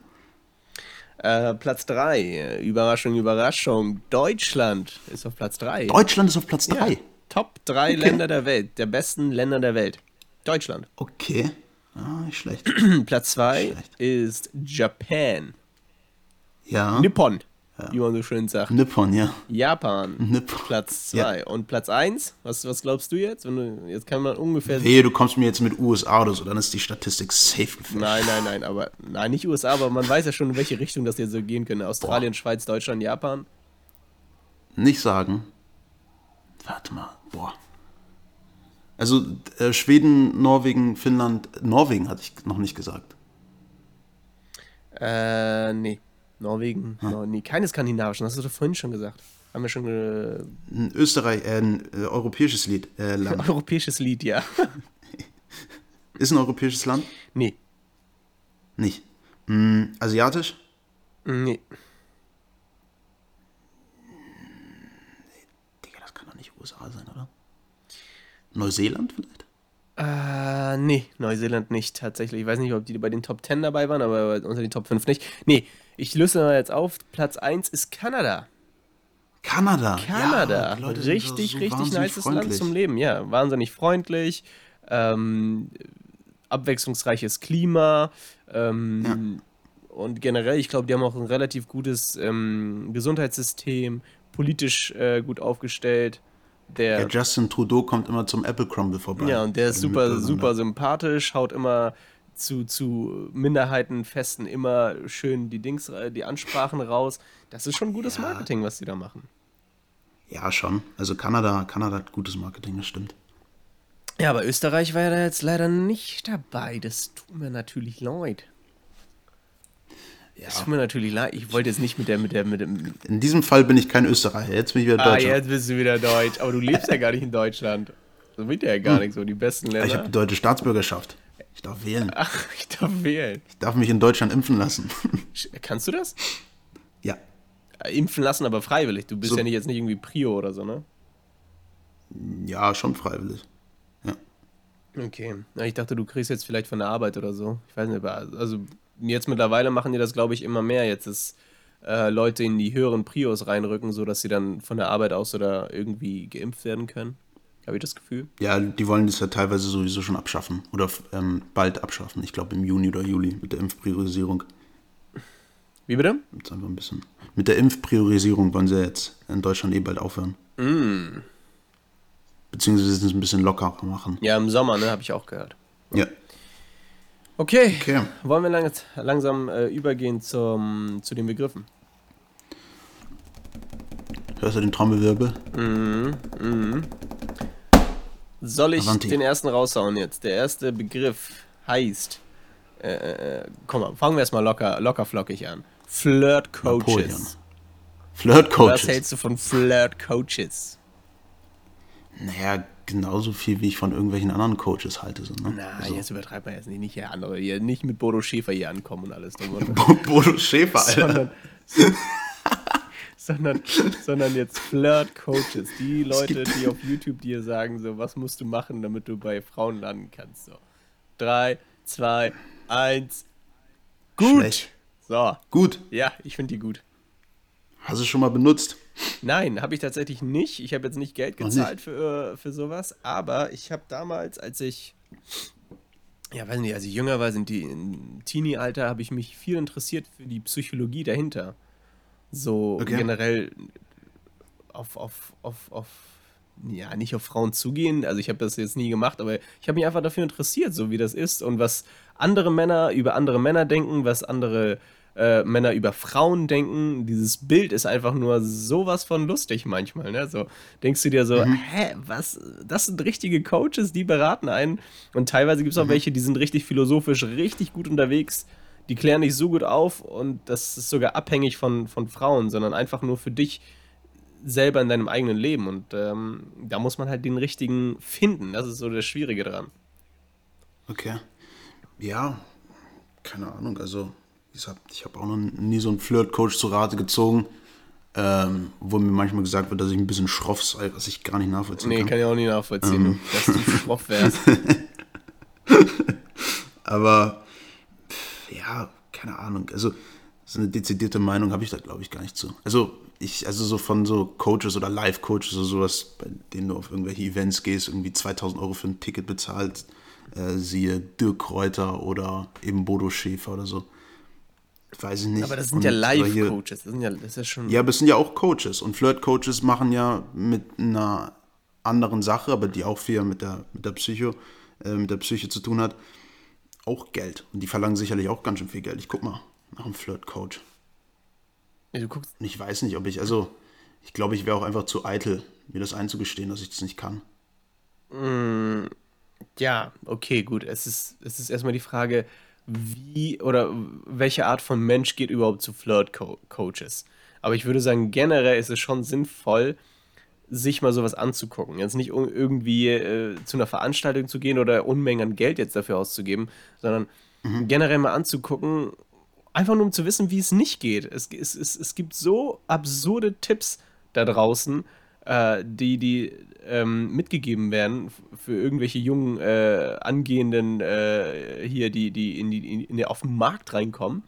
Äh, Platz 3. Überraschung, Überraschung. Deutschland ist auf Platz 3. Deutschland ist auf Platz 3. Top 3 Länder der Welt. Der besten Länder der Welt. Deutschland. Okay. Ah, nicht schlecht. Platz 2 Schlecht. ist Japan. Ja. Nippon, wie man so schön sagt. Nippon, ja. Japan. Nippon. Platz Ja. 2. Und Platz 1, was, was glaubst du jetzt? Wenn du, jetzt kann man ungefähr. Wehe, du kommst mir jetzt mit USA oder so, dann ist die Statistik safe gefällt. Nein, nein, nein, aber nein, nicht USA, aber man weiß ja schon, in welche Richtung das jetzt so gehen könnte. Australien, Schweiz, Deutschland, Japan. Nicht sagen. Warte mal. Boah. Also äh, Schweden, Norwegen, Finnland. Norwegen hatte ich noch nicht gesagt. Äh, nee. Norwegen, Nor nee, keine skandinavischen, hast du doch vorhin schon gesagt. Haben wir schon äh, Ein Österreich, äh, ein äh, europäisches Lied, äh, Land. europäisches Lied, ja. Ist ein europäisches Land? nee. Nicht. Hm, asiatisch? Nee. Digga, das kann doch nicht USA sein, oder? Neuseeland vielleicht? Äh, nee, Neuseeland nicht tatsächlich. Ich weiß nicht, ob die bei den Top 10 dabei waren, aber unter den Top 5 nicht. Nee, ich löse mal jetzt auf. Platz 1 ist Kanada. Kanada. Kanada. Ja, richtig, so richtig nices Land zum Leben. Ja, wahnsinnig freundlich. Ähm, abwechslungsreiches Klima. Ähm, Und generell, ich glaube, die haben auch ein relativ gutes ähm, Gesundheitssystem, politisch äh, gut aufgestellt. Der, Ja, Justin Trudeau kommt immer zum Apple Crumble vorbei. Ja, und der ist super, super sympathisch, haut immer zu, zu Minderheitenfesten immer schön die Dings, äh, die Ansprachen raus. Das ist schon gutes Ja. Marketing, was die da machen. Ja, schon. Also Kanada, Kanada hat gutes Marketing, das stimmt. Ja, aber Österreich war ja da jetzt leider nicht dabei. Das tut mir natürlich leid. Ja. Das tut mir natürlich leid. Ich wollte jetzt nicht mit der, mit der, mit dem. In diesem Fall bin ich kein Österreicher, jetzt bin ich wieder Ah, Deutscher. jetzt bist du wieder Deutsch. Aber du lebst ja gar nicht in Deutschland. So wird ja gar nicht so. Die besten Ich habe Länder. die deutsche Staatsbürgerschaft. Ich darf wählen. Ach, ich darf wählen. Ich darf mich in Deutschland impfen lassen. Kannst du das? ja. Äh, Impfen lassen, aber freiwillig. Du bist So. ja nicht jetzt nicht irgendwie Prio oder so, ne? Ja, schon freiwillig. Ja. Okay. Ich dachte, du kriegst jetzt vielleicht von der Arbeit oder so. Ich weiß nicht, aber also jetzt mittlerweile machen die das, glaube ich, immer mehr. Jetzt ist äh, Leute in die höheren Prios reinrücken, sodass sie dann von der Arbeit aus oder irgendwie geimpft werden können. Habe ich das Gefühl? Ja, die wollen das ja teilweise sowieso schon abschaffen. Oder ähm, bald abschaffen. Ich glaube im Juni oder Juli mit der Impfpriorisierung. Wie bitte? Jetzt einfach ein bisschen. Mit der Impfpriorisierung wollen sie jetzt in Deutschland eh bald aufhören. Mm. Beziehungsweise es ein bisschen lockerer machen. Ja, im Sommer, ne? Habe ich auch gehört. Ja. Okay. Okay. Wollen wir lang, langsam äh, übergehen zum, zu den Begriffen? Hörst du den Trommelwirbel? Soll ich Avanti. den ersten raushauen jetzt? Der erste Begriff heißt. Äh, äh, komm mal, fangen wir erstmal locker, locker flockig an. Flirt. Coaches. Flirt Was Coaches. hältst du von Flirt Coaches? Naja, genauso viel wie ich von irgendwelchen anderen Coaches halte. So, ne? Na, jetzt übertreibt man jetzt nicht, nicht hier andere, hier nicht mit Bodo Schäfer hier ankommen und alles. Bo- Bodo Schäfer, Alter. sondern, sondern, sondern jetzt Flirt-Coaches, die Leute, die auf YouTube dir sagen, so, was musst du machen, damit du bei Frauen landen kannst. So. Drei, zwei, eins. Gut. Schlecht. So, Gut. ja, ich finde die gut. Hast du schon mal benutzt? Nein, habe ich tatsächlich nicht. Ich habe jetzt nicht Geld gezahlt für, äh, für sowas, aber ich habe damals, als ich, ja, weiß nicht, als ich jünger war, sind die im Teenie-Alter, habe ich mich viel interessiert für die Psychologie dahinter. So Okay. generell auf, auf, auf, auf, ja, nicht auf Frauen zugehen. Also ich habe das jetzt nie gemacht, aber ich habe mich einfach dafür interessiert, so wie das ist und was andere Männer über andere Männer denken, was andere äh, Männer über Frauen denken. Dieses Bild ist einfach nur sowas von lustig manchmal. Ne? So denkst du dir so, hä, was? Das sind richtige Coaches, die beraten einen. Und teilweise gibt es auch welche, die sind richtig philosophisch, richtig gut unterwegs. Die klären dich so gut auf und das ist sogar abhängig von, von Frauen, sondern einfach nur für dich selber in deinem eigenen Leben. Und ähm, da muss man halt den richtigen finden. Das ist so das Schwierige dran. Okay. Ja, keine Ahnung. Also, gesagt, ich habe auch noch nie so einen Flirt-Coach zu Rate gezogen, ähm, wo mir manchmal gesagt wird, dass ich ein bisschen schroff sei, was ich gar nicht nachvollziehen Nee, kann. kann ich auch nie nachvollziehen, du, dass du schroff wärst. Aber ja, keine Ahnung. Also so eine dezidierte Meinung habe ich da, glaube ich, gar nicht zu. Also ich, also so von so Coaches oder Live-Coaches oder sowas, bei denen du auf irgendwelche Events gehst, irgendwie 2000 Euro für ein Ticket bezahlst, äh, siehe Dirk Kräuter oder eben Bodo Schäfer oder so. Weiß ich nicht. Aber das sind Und- ja Live-Coaches. Das, sind ja, das ist ja schon. ja, aber es sind ja auch Coaches. Und Flirt-Coaches machen ja mit einer anderen Sache, aber die auch viel mit der, mit der Psycho, äh, mit der Psyche zu tun hat, auch Geld. Und die verlangen sicherlich auch ganz schön viel Geld. Ich guck mal nach einem Flirt-Coach. Ja, du guckst. Und ich weiß nicht, ob ich, also, ich glaube, ich wäre auch einfach zu eitel, mir das einzugestehen, dass ich das nicht kann. Ja, okay, gut. Es ist, es ist erstmal die Frage, wie oder welche Art von Mensch geht überhaupt zu Flirt-Coaches. Aber ich würde sagen, generell ist es schon sinnvoll, sich mal sowas anzugucken. Jetzt nicht irgendwie äh, zu einer Veranstaltung zu gehen oder Unmengen an Geld jetzt dafür auszugeben, sondern generell mal anzugucken, einfach nur um zu wissen, wie es nicht geht. Es, es, es, es gibt so absurde Tipps da draußen, äh, die, die ähm, mitgegeben werden für irgendwelche jungen, äh, angehenden äh, hier, die, die, in die, in die auf den Markt reinkommen.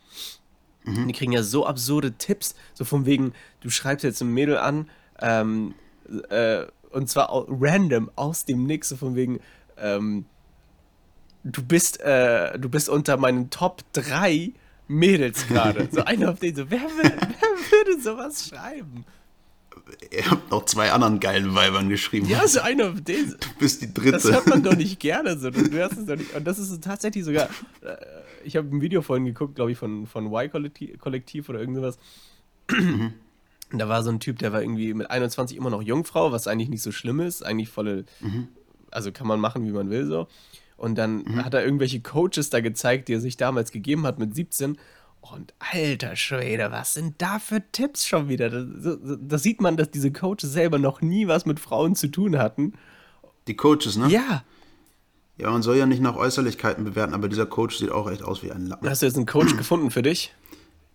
Die kriegen ja so absurde Tipps, so von wegen, du schreibst jetzt ein Mädel an, ähm, äh, und zwar random aus dem Nix, so von wegen, ähm, du bist, äh, du bist unter meinen Top 3 Mädels gerade. So einer auf den so, wer, will, wer würde sowas schreiben? Er hat noch zwei anderen geilen Weibern geschrieben. Ja, so einer auf den. Du bist die Das dritte. hört man doch nicht gerne so. Du hörst es doch nicht. Und das ist tatsächlich sogar. Äh, ich habe ein Video vorhin geguckt, glaube ich, von, von Y-Kollektiv oder irgendwas. Und da war so ein Typ, der war irgendwie mit 21 immer noch Jungfrau, was eigentlich nicht so schlimm ist. Eigentlich volle. Also kann man machen, wie man will, so. Und dann hat er irgendwelche Coaches da gezeigt, die er sich damals gegeben hat mit 17. Und alter Schwede, was sind da für Tipps schon wieder? Da, sieht man, dass diese Coaches selber noch nie was mit Frauen zu tun hatten. Die Coaches, ne? Ja, Ja, man soll ja nicht nach Äußerlichkeiten bewerten, aber dieser Coach sieht auch echt aus wie ein Lappen. Hast du jetzt einen Coach gefunden für dich?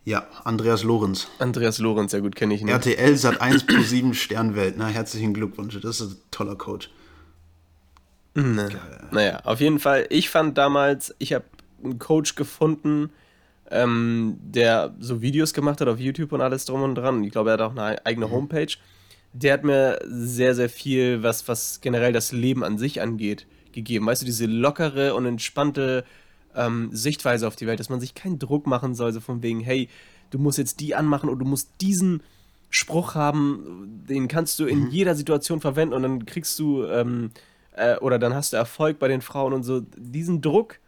Ja, Andreas Lorenz. Andreas Lorenz, ja gut, kenne ich nicht. RTL Sat 1 pro 7 Sternwelt. Na, herzlichen Glückwunsch. Das ist ein toller Coach. Ne. Naja, auf jeden Fall, ich fand damals, ich habe einen Coach gefunden, ähm, der so Videos gemacht hat auf YouTube und alles drum und dran. Ich glaube, er hat auch eine eigene Homepage. Der hat mir sehr, sehr viel, was, was generell das Leben an sich angeht, gegeben. Weißt du, diese lockere und entspannte ähm, Sichtweise auf die Welt, dass man sich keinen Druck machen soll, so von wegen, hey, du musst jetzt die anmachen und du musst diesen Spruch haben, den kannst du in jeder Situation verwenden und dann kriegst du ähm, äh, oder dann hast du Erfolg bei den Frauen und so. Diesen Druck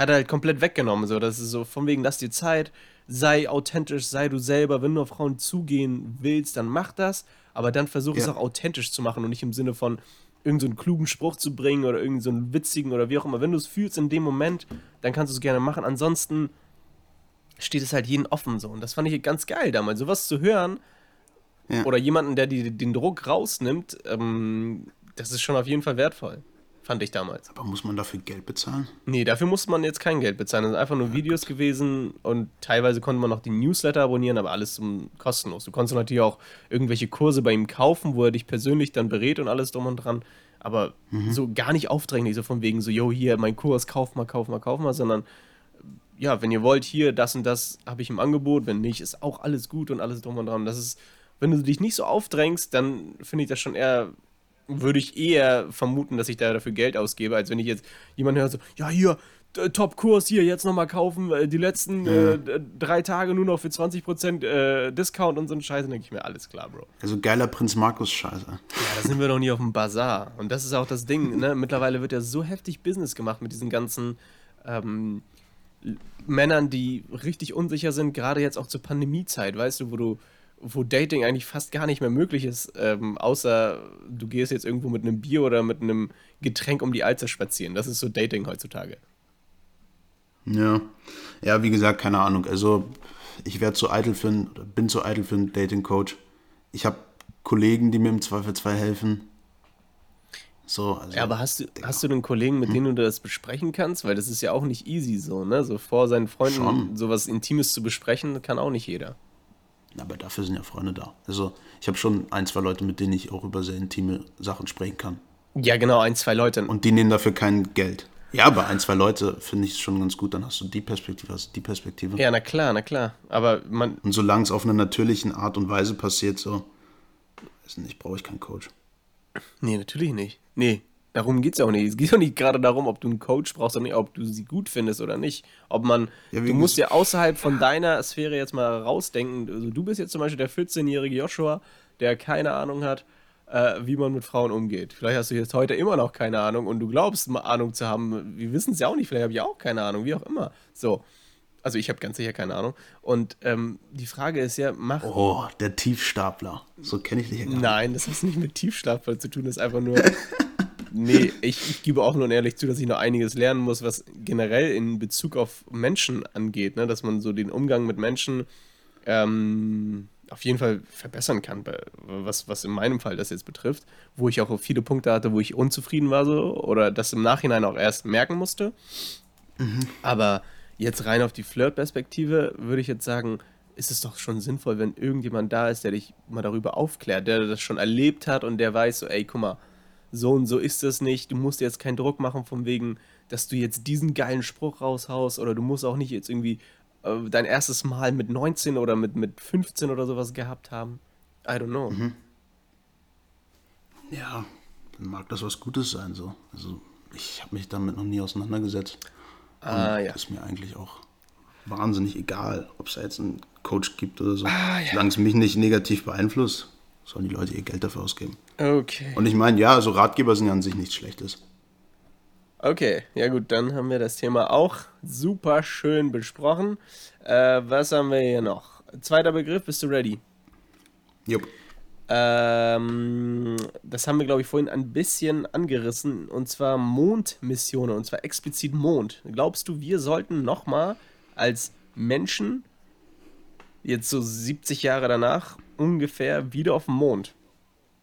hat er halt komplett weggenommen. So, das ist so von wegen, lass dir Zeit, sei authentisch, sei du selber. Wenn du auf Frauen zugehen willst, dann mach das, aber dann versuch es Ja. auch authentisch zu machen und nicht im Sinne von irgendeinen so klugen Spruch zu bringen oder irgendeinen so einen witzigen oder wie auch immer. Wenn du es fühlst in dem Moment, dann kannst du es gerne machen. Ansonsten steht es halt jeden offen so. Und das fand ich ganz geil damals. Sowas zu hören Ja. oder jemanden, der die, den Druck rausnimmt, ähm, das ist schon auf jeden Fall wertvoll. Fand ich damals. Aber muss man dafür Geld bezahlen? Nee, dafür musste man jetzt kein Geld bezahlen. Das sind einfach nur Videos gewesen und teilweise konnte man noch die Newsletter abonnieren, aber alles zum kostenlos. Du konntest natürlich auch irgendwelche Kurse bei ihm kaufen, wo er dich persönlich dann berät und alles drum und dran. Aber so gar nicht aufdringlich, so von wegen so, yo, hier, mein Kurs, kauf mal, kauf mal, kauf mal, sondern ja, wenn ihr wollt, hier, das und das habe ich im Angebot, wenn nicht, ist auch alles gut und alles drum und dran. Das ist, wenn du dich nicht so aufdrängst, dann finde ich das schon eher, würde ich eher vermuten, dass ich da dafür Geld ausgebe, als wenn ich jetzt jemanden höre, so, ja, hier, äh, Top-Kurs, hier, jetzt nochmal kaufen, äh, die letzten äh, d- drei Tage nur noch für 20% äh, Discount und so ein Scheiß, dann denke ich mir, alles klar, Bro. Also geiler Prinz Markus Scheiße. Ja, da sind wir doch nie auf dem Bazar. Und das ist auch das Ding, ne? Mittlerweile wird ja so heftig Business gemacht mit diesen ganzen ähm, Männern, die richtig unsicher sind, gerade jetzt auch zur Pandemiezeit, weißt du, wo du, wo Dating eigentlich fast gar nicht mehr möglich ist, ähm, außer du gehst jetzt irgendwo mit einem Bier oder mit einem Getränk um die Alster spazieren. Das ist so Dating heutzutage. Ja. Ja, wie gesagt, keine Ahnung. Also ich wäre zu eitel für einen, oder bin zu eitel für einen Dating-Coach. Ich habe Kollegen, die mir im Zweifelsfall helfen. So, also. Ja, aber hast du, hast du einen Kollegen, mit dem du das besprechen kannst? Weil das ist ja auch nicht easy so, ne? So vor seinen Freunden Schon. sowas Intimes zu besprechen, kann auch nicht jeder. Aber dafür sind ja Freunde da. Also ich habe schon ein, zwei Leute, mit denen ich auch über sehr intime Sachen sprechen kann. Ja, genau, ein, zwei Leute. Und die nehmen dafür kein Geld. Ja, aber ein, zwei Leute finde ich schon ganz gut. Dann hast du die Perspektive, hast du die Perspektive. Ja, na klar, na klar. Aber man, Und solange es auf einer natürlichen Art und Weise passiert, so, weiß nicht, brauche ich keinen Coach. nee, natürlich nicht. Nee, darum geht's ja auch nicht. Es geht auch nicht gerade darum, ob du einen Coach brauchst oder nicht, ob du sie gut findest oder nicht. Ob man, Ja, du musst ja außerhalb von deiner Sphäre jetzt mal rausdenken. Also du bist jetzt zum Beispiel der 14-jährige Joshua, der keine Ahnung hat, äh, wie man mit Frauen umgeht. Vielleicht hast du jetzt heute immer noch keine Ahnung und du glaubst, mal Ahnung zu haben. Wir wissen es ja auch nicht. Vielleicht habe ich auch keine Ahnung, wie auch immer. So. Also ich habe ganz sicher keine Ahnung. Und ähm, die Frage ist ja, mach Oh, der Tiefstapler. So kenne ich dich ja gar nicht. Nein, das hat nicht mit Tiefschlaf zu tun, das ist einfach nur. nee, ich, ich gebe auch nur ehrlich zu, dass ich noch einiges lernen muss, was generell in Bezug auf Menschen angeht, ne? dass man so den Umgang mit Menschen ähm, auf jeden Fall verbessern kann, was, was in meinem Fall das jetzt betrifft, wo ich auch viele Punkte hatte, wo ich unzufrieden war so oder das im Nachhinein auch erst merken musste. Aber jetzt rein auf die Flirt-Perspektive würde ich jetzt sagen, ist es doch schon sinnvoll, wenn irgendjemand da ist, der dich mal darüber aufklärt, der das schon erlebt hat und der weiß so, ey, guck mal, so und so ist es nicht, du musst dir jetzt keinen Druck machen von wegen, dass du jetzt diesen geilen Spruch raushaust oder du musst auch nicht jetzt irgendwie äh, dein erstes Mal mit 19 oder mit, mit 15 oder sowas gehabt haben. I don't know. Ja, dann mag das was Gutes sein, so. Also, ich habe mich damit noch nie auseinandergesetzt. Ah, Und ja. Ist mir eigentlich auch wahnsinnig egal, ob es da jetzt einen Coach gibt oder so. Ah, ja. Solange es mich nicht negativ beeinflusst, sollen die Leute ihr Geld dafür ausgeben. Okay. Und ich meine, ja, also Ratgeber sind ja an sich nichts Schlechtes. Okay, ja gut, dann haben wir das Thema auch super schön besprochen. Äh, was haben wir hier noch? Zweiter Begriff, bist du ready? Jupp. Ähm, das haben wir, glaube ich, vorhin ein bisschen angerissen, und zwar Mondmissionen, und zwar explizit Mond. Glaubst du, wir sollten nochmal als Menschen, jetzt so 70 Jahre danach, ungefähr wieder auf dem Mond?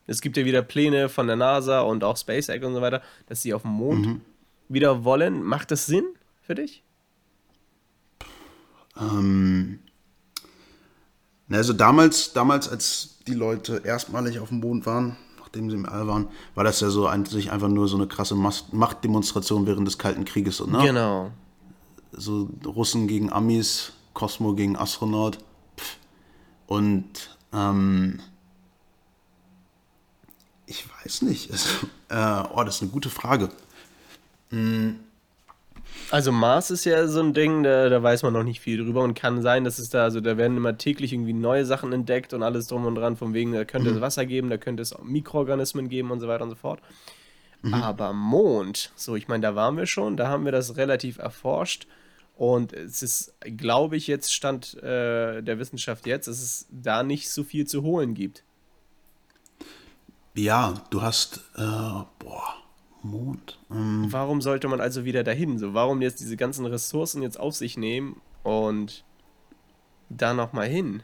Es gibt ja wieder Pläne von der NASA und auch SpaceX und so weiter, dass sie auf dem Mond wieder wollen. Macht das Sinn für dich? Ähm, also damals, damals, als die Leute erstmalig auf dem Mond waren, nachdem sie im All waren, war das ja so eigentlich einfach nur so eine krasse Machtdemonstration während des Kalten Krieges. Ne? Genau. So Russen gegen Amis, Cosmo gegen Astronaut. Pff. Und ähm, ich weiß nicht. Also, äh, oh, das ist eine gute Frage. Hm. Also Mars ist ja so ein Ding, da, da, weiß man noch nicht viel drüber und kann sein, dass es da, also da werden immer täglich irgendwie neue Sachen entdeckt und alles drum und dran, von wegen, da könnte mhm. es Wasser geben, da könnte es Mikroorganismen geben und so weiter und so fort. Mhm. Aber Mond, so ich meine, da waren wir schon, da haben wir das relativ erforscht und es ist, glaube ich, jetzt Stand äh, der Wissenschaft jetzt, dass es da nicht so viel zu holen gibt. Ja, du hast, äh, boah, Mond. Ähm. Warum sollte man also wieder dahin? So, warum jetzt diese ganzen Ressourcen jetzt auf sich nehmen und da nochmal hin?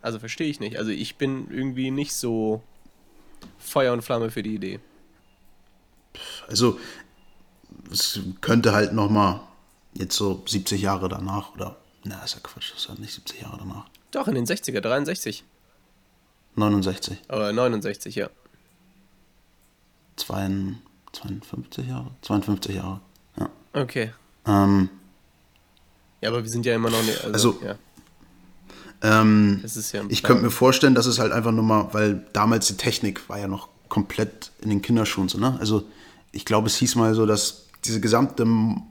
Also verstehe ich nicht. Also ich bin irgendwie nicht so Feuer und Flamme für die Idee. Also es könnte halt nochmal jetzt so 70 Jahre danach oder na, ist ja Quatsch, das ist ja nicht 70 Jahre danach. Doch, in den 60er, 63. 69. Aber 69, ja. 52 Jahre? 52 Jahre, ja. Okay. Ähm, ja, aber wir sind ja immer noch nicht. Also, also ja. Ähm, ja ich könnte mir vorstellen, dass es halt einfach nur mal, weil damals die Technik war ja noch komplett in den Kinderschuhen so, ne? Also ich glaube, es hieß mal so, dass diese gesamte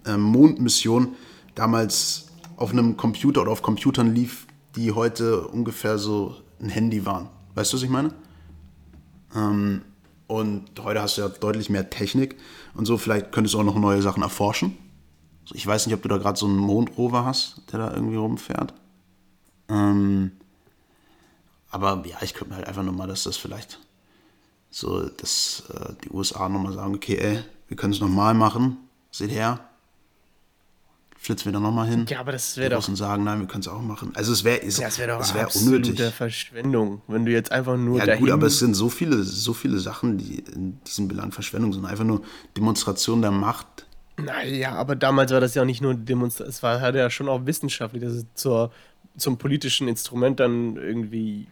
äh, Mondmission damals auf einem Computer oder auf Computern lief, die heute ungefähr so ein Handy waren. Weißt du, was ich meine? Ähm, und heute hast du ja deutlich mehr Technik und so. Vielleicht könntest du auch noch neue Sachen erforschen. Ich weiß nicht, ob du da gerade so einen Mondrover hast, der da irgendwie rumfährt. Ähm, aber ja, ich könnte mir halt einfach nur mal, dass das vielleicht so, dass äh, die USA nochmal sagen, okay, ey, wir können es nochmal machen. Seht her, flitzen wir da nochmal hin. Ja, aber das wäre doch. Und sagen, nein, wir können es auch machen. Also es wäre ja, wär doch wär unnötig. Verschwendung, wenn du jetzt einfach nur. Ja dahin gut, aber es sind so viele, so viele Sachen, die in diesem Belang Verschwendung sind. Einfach nur Demonstration der Macht. Naja, aber damals war das ja auch nicht nur Demonstration, es war hat ja schon auch wissenschaftlich, dass es zur, zum politischen Instrument dann irgendwie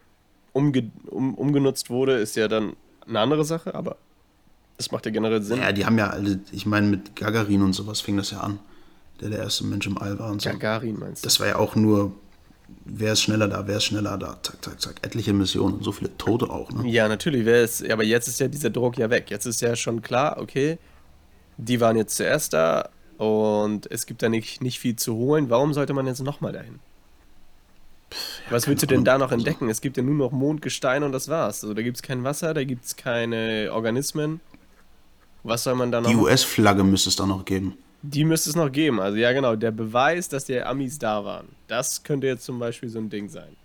umge, um, umgenutzt wurde, ist ja dann eine andere Sache, aber das macht ja generell Sinn. Ja, die haben ja alle, ich meine, mit Gagarin und sowas fing das ja an der der erste Mensch im All war und so. Gagarin meinst du? Das war ja auch nur, wer ist schneller da, wer ist schneller da, zack, zack, zack. Etliche Missionen und so viele Tote auch, ne? Ja, natürlich. Wer ist, aber jetzt ist ja dieser Druck ja weg. Jetzt ist ja schon klar, okay, die waren jetzt zuerst da und es gibt da nicht, nicht viel zu holen. Warum sollte man jetzt nochmal dahin? Ja, Was willst du denn da noch entdecken? Also. Es gibt ja nur noch Mondgestein und das war's. Also da gibt es kein Wasser, da gibt es keine Organismen. Was soll man da noch? Die US-Flagge müsste es da noch geben. Die müsste es noch geben. Also ja, genau. Der Beweis, dass die Amis da waren. Das könnte jetzt zum Beispiel so ein Ding sein.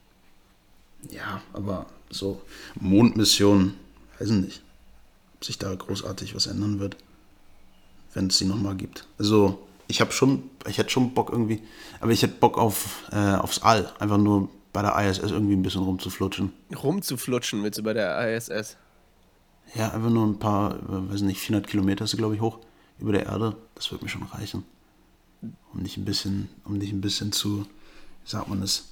Ja, aber so Mondmission, weiß ich nicht, ob sich da großartig was ändern wird, wenn es sie nochmal gibt. Also ich habe schon, ich hätte schon Bock irgendwie, aber ich hätte Bock auf äh, aufs All, einfach nur bei der ISS irgendwie ein bisschen rumzuflutschen. Rumzuflutschen willst du bei der ISS? Ja, einfach nur ein paar, weiß nicht, 400 Kilometer ist sie glaube ich hoch über der Erde, das wird mir schon reichen. Um nicht ein bisschen, um nicht ein bisschen zu, wie sagt man das,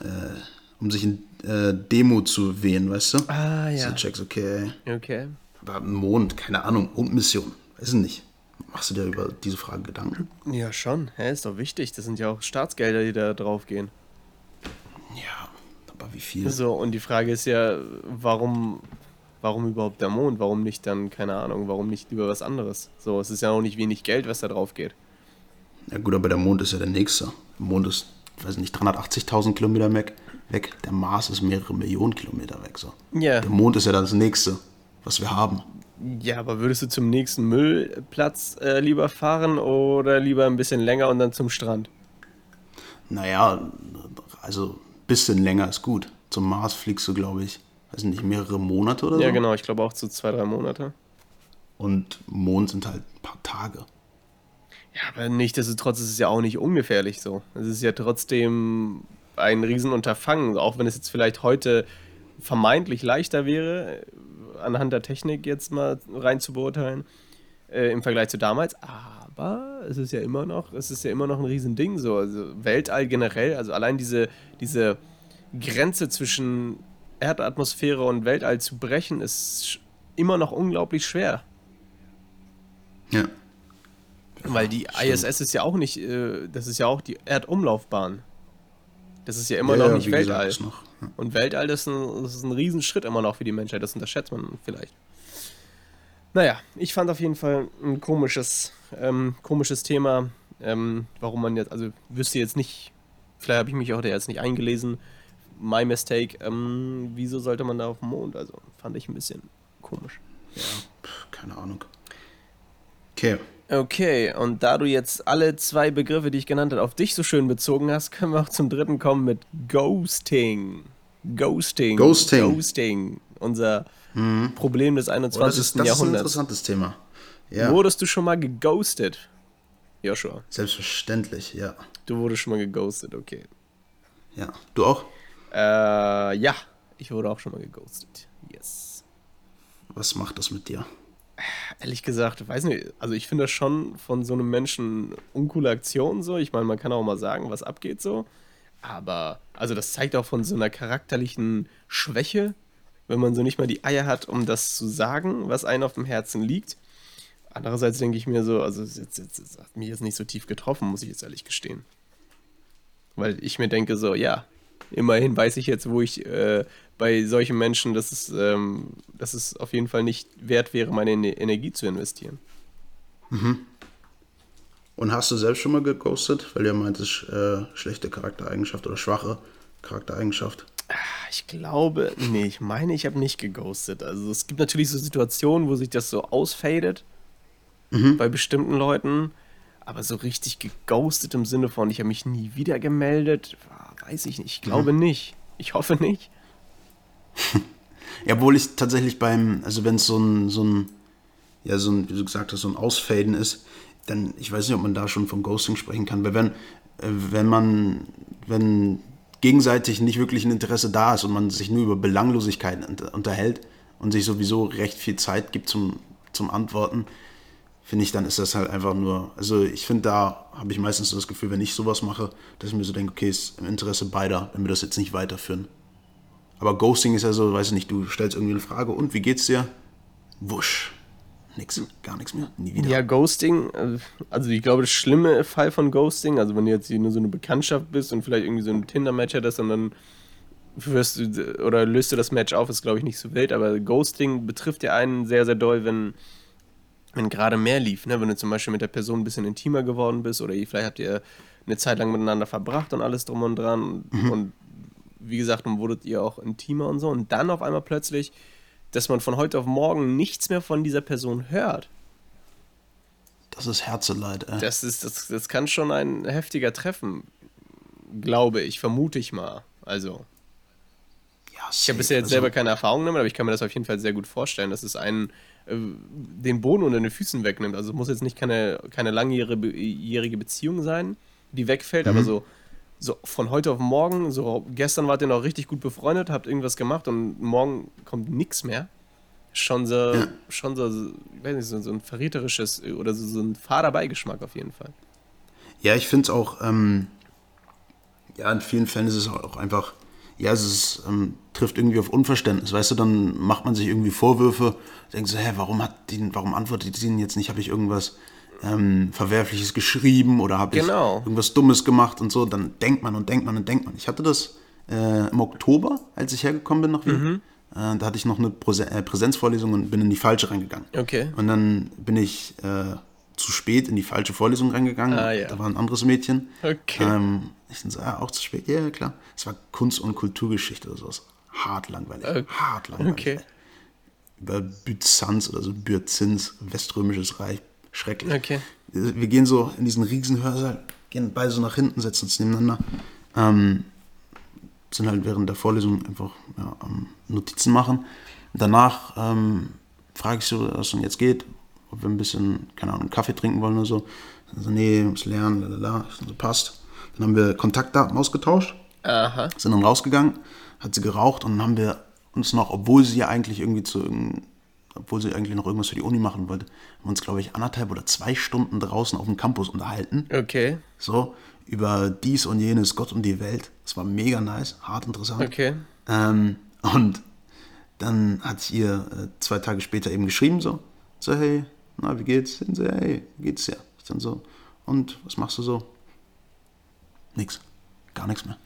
äh, um sich in äh, Demo zu wehen, weißt du? Ah, ja. So checkst, okay. Okay. Aber Mond, keine Ahnung, Mondmission, weiß ich nicht. Machst du dir über diese Frage Gedanken? Ja, schon. Ja, ist doch wichtig. Das sind ja auch Staatsgelder, die da drauf gehen. Ja, aber wie viel? So, und die Frage ist ja, warum warum überhaupt der Mond? Warum nicht dann, keine Ahnung, warum nicht lieber was anderes? So, es ist ja auch nicht wenig Geld, was da drauf geht. Ja gut, aber der Mond ist ja der nächste. Der Mond ist, weiß nicht, 380.000 Kilometer weg. Der Mars ist mehrere Millionen Kilometer weg. So. Ja. Der Mond ist ja das nächste, was wir haben. Ja, aber würdest du zum nächsten Müllplatz äh, lieber fahren oder lieber ein bisschen länger und dann zum Strand? Naja, also ein bisschen länger ist gut. Zum Mars fliegst du, glaube ich, weiß nicht, mehrere Monate oder so. Ja, genau, ich glaube auch so zwei, drei Monate. Und Mond sind halt ein paar Tage. Ja, aber nichtsdestotrotz ist es ja auch nicht ungefährlich so. Es ist ja trotzdem ein Riesenunterfangen, auch wenn es jetzt vielleicht heute vermeintlich leichter wäre, anhand der Technik jetzt mal rein zu beurteilen. äh, im Vergleich zu damals, aber es ist ja immer noch, es ist ja immer noch ein Riesending so. Also Weltall generell, also allein diese, diese Grenze zwischen Erdatmosphäre und Weltall zu brechen, ist immer noch unglaublich schwer. Ja. Weil die ISS ist ja auch nicht, äh, das ist ja auch die Erdumlaufbahn. Das ist ja immer Ja, noch nicht gesagt, Weltall. ist noch, ja. Und Weltall ist, ein, das ist ein Riesenschritt immer noch für die Menschheit. Das unterschätzt man vielleicht. Naja, ich fand auf jeden Fall ein komisches, ähm, komisches Thema. Ähm, warum man jetzt, also wüsste jetzt nicht, vielleicht habe ich mich auch da jetzt nicht eingelesen. My mistake. Ähm, wieso sollte man da auf den Mond? Also fand ich ein bisschen komisch. Pff, keine Ahnung. Okay. Okay, und da du jetzt alle zwei Begriffe, die ich genannt habe, auf dich so schön bezogen hast, können wir auch zum dritten kommen mit Ghosting. Ghosting. Ghosting. Ghosting. Unser Problem des 21. Oh, das ist, das ist ein Jahrhunderts. interessantes Thema. Ja, Wurdest du schon mal geghostet? Joshua, selbstverständlich, ja. du wurdest schon mal geghostet, okay. Ja. Du auch? Äh, ja, ich wurde auch schon mal geghostet. Yes. Was macht das mit dir? Ehrlich gesagt, weiß nicht, also ich finde das schon von so einem Menschen uncoole Aktion so. Ich meine, man kann auch mal sagen, was abgeht so. Aber, also das zeigt auch von so einer charakterlichen Schwäche, wenn man so nicht mal die Eier hat, um das zu sagen, was einem auf dem Herzen liegt. Andererseits denke ich mir so, also es hat mich jetzt nicht so tief getroffen, muss ich jetzt ehrlich gestehen. Weil ich mir denke so, ja, immerhin weiß ich jetzt, wo ich äh, bei solchen Menschen, dass es, ähm, dass es auf jeden Fall nicht wert wäre, meine Ener- Energie zu investieren. Und hast du selbst schon mal geghostet? Weil du ja meintest, äh, schlechte Charaktereigenschaft oder schwache Charaktereigenschaft. Ich glaube, nee, ich meine, ich habe nicht geghostet. Also es gibt natürlich so Situationen, wo sich das so ausfadet bei bestimmten Leuten, aber so richtig geghostet im Sinne von, ich habe mich nie wieder gemeldet, ah, weiß ich nicht. Ich glaube nicht. Ich hoffe nicht. Ja, obwohl ich tatsächlich beim, also wenn es so ein, so ein, ja, so ein, wie du gesagt hast, so ein Ausfaden ist, dann, ich weiß nicht, ob man da schon von Ghosting sprechen kann, weil wenn, äh, wenn man, wenn gegenseitig nicht wirklich ein Interesse da ist und man sich nur über Belanglosigkeiten unter- unterhält und sich sowieso recht viel Zeit gibt zum, zum Antworten, finde ich, dann ist das halt einfach nur, also ich finde, da habe ich meistens so das Gefühl, wenn ich sowas mache, dass ich mir so denke, okay, ist im Interesse beider, wenn wir das jetzt nicht weiterführen. Aber Ghosting ist ja so, weiß ich nicht, du stellst irgendwie eine Frage und wie geht's dir? Wusch. Nix, gar nichts mehr, nie wieder. Ja, Ghosting, äh, also ich glaube, das schlimme Fall von Ghosting, also wenn du jetzt nur so eine Bekanntschaft bist und vielleicht irgendwie so ein Tinder-Match hättest und dann wirst du oder löst du das Match auf, ist glaube ich nicht so wild, aber Ghosting betrifft ja einen sehr, sehr doll, wenn, wenn gerade mehr lief, ne? Wenn du zum Beispiel mit der Person ein bisschen intimer geworden bist oder ihr- vielleicht habt ihr eine Zeit lang miteinander verbracht und alles drum und dran und wie gesagt, dann wurdet ihr auch intimer und so und dann auf einmal plötzlich, dass man von heute auf morgen nichts mehr von dieser Person hört. Das ist Herzeleid, ey. Das, ist, das, das kann schon ein heftiger Treffen, glaube ich, vermute ich mal. Also, ja, ich habe bisher jetzt selber keine Erfahrung damit, aber ich kann mir das auf jeden Fall sehr gut vorstellen, dass es einen den Boden unter den Füßen wegnimmt. Also, es muss jetzt nicht keine, keine langjährige jährige Beziehung sein, die wegfällt, aber so, so von heute auf morgen, so gestern wart ihr noch richtig gut befreundet, habt irgendwas gemacht und morgen kommt nichts mehr. Schon so, Ja. schon so, ich weiß nicht, so, so ein verräterisches oder so, so ein fader Beigeschmack auf jeden Fall. Ja, ich finde es auch, ähm, ja, in vielen Fällen ist es auch einfach, ja, es ist, ähm, trifft irgendwie auf Unverständnis, weißt du, dann macht man sich irgendwie Vorwürfe, denkt so, hä, warum hat die, warum antwortet die denn jetzt nicht, habe ich irgendwas ähm, Verwerfliches geschrieben oder habe Genau. ich irgendwas Dummes gemacht und so, dann denkt man und denkt man und denkt man. Ich hatte das äh, im Oktober, als ich hergekommen bin nach Wien, äh, da hatte ich noch eine Präse äh, Präsenzvorlesung und bin in die falsche reingegangen. Okay. Und dann bin ich äh, zu spät in die falsche Vorlesung reingegangen. Ah, ja. Da war ein anderes Mädchen. Okay. Ähm, ich dann so, ah, auch zu spät. Ja, ja, klar. Es war Kunst- und Kulturgeschichte oder sowas. Hart langweilig. Okay. Hart langweilig. Okay. Über Byzanz oder so, Byzins, Weströmisches Reich. Schrecklich. Okay. Wir gehen so in diesen riesen Hörsaal, gehen beide so nach hinten, setzen uns nebeneinander. Ähm, sind halt während der Vorlesung einfach ja, Notizen machen. Danach ähm, frage ich so, was denn jetzt geht, ob wir ein bisschen, keine Ahnung, Kaffee trinken wollen oder so. Dann so, nee, muss lernen, lalala. So, passt. Dann haben wir Kontaktdaten ausgetauscht, Aha. sind dann rausgegangen, hat sie geraucht und dann haben wir uns noch, obwohl sie ja eigentlich irgendwie zu obwohl sie eigentlich noch irgendwas für die Uni machen wollte, haben wir uns, glaube ich, anderthalb oder zwei Stunden draußen auf dem Campus unterhalten. Okay. So, über dies und jenes, Gott und die Welt. Das war mega nice, hart interessant. Okay. Ähm, und dann hat sie ihr äh, zwei Tage später eben geschrieben, so, so, hey, na, wie geht's? Und so, hey, wie geht's dir? Ich dann so, und, was machst du so? Nix. Gar nichts mehr.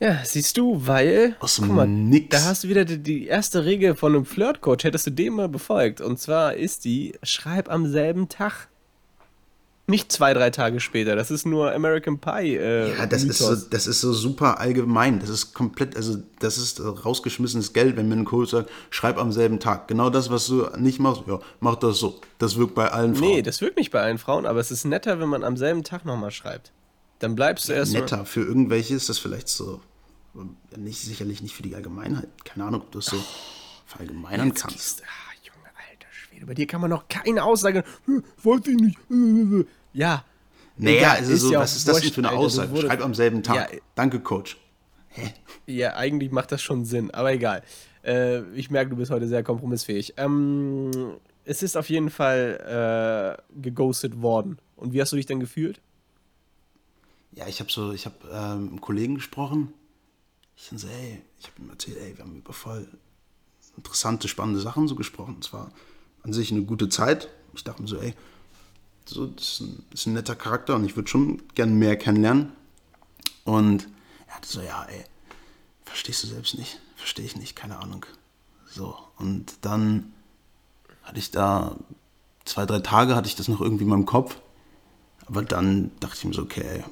Ja, siehst du, weil. Aus guck dem mal, Nix. Da hast du wieder die, die erste Regel von einem Flirtcoach. Hättest du den mal befolgt. Und zwar ist die: Schreib am selben Tag. Nicht zwei, drei Tage später. Das ist nur American Pie. Äh, Ja, das ist, so, das ist so super allgemein. Das ist komplett, also das ist rausgeschmissenes Geld, wenn mir ein Coach sagt, schreib am selben Tag. Genau das, was du nicht machst, ja, mach das so. Das wirkt bei allen Frauen. Nee, das wirkt nicht bei allen Frauen, aber es ist netter, wenn man am selben Tag nochmal schreibt. Dann bleibst du erst mal- netter. Für irgendwelche ist das vielleicht so, nicht, sicherlich nicht für die Allgemeinheit. Keine Ahnung, ob du das so verallgemeinern Jetzt kannst. gehst- Ah, Junge, alter Schwede. Bei dir kann man noch keine Aussage. "Hm, Wollte ich nicht. äh, äh, äh." Ja. Naja, also so, ja was ist das denn für eine Alter, Aussage? wurdest- Schreib am selben Tag. Ja. Danke, Coach. Ja, eigentlich macht das schon Sinn, aber egal. Äh, ich merke, du bist heute sehr kompromissfähig. Ähm, es ist auf jeden Fall äh, geghostet worden. Und wie hast du dich denn gefühlt? Ja, ich habe so, ich habe ähm, mit einem Kollegen gesprochen. Ich so, ey, ich habe ihm erzählt, ey, wir haben über voll interessante, spannende Sachen so gesprochen. Es war an sich eine gute Zeit. Ich dachte mir so, ey, so, das ist ein, das ist ein netter Charakter und ich würde schon gern mehr kennenlernen. Und er hatte so, ja, ey, verstehst du selbst nicht, verstehe ich nicht, keine Ahnung. So, und dann hatte ich da zwei, drei Tage hatte ich das noch irgendwie in meinem Kopf. Aber dann dachte ich mir so, okay, ey,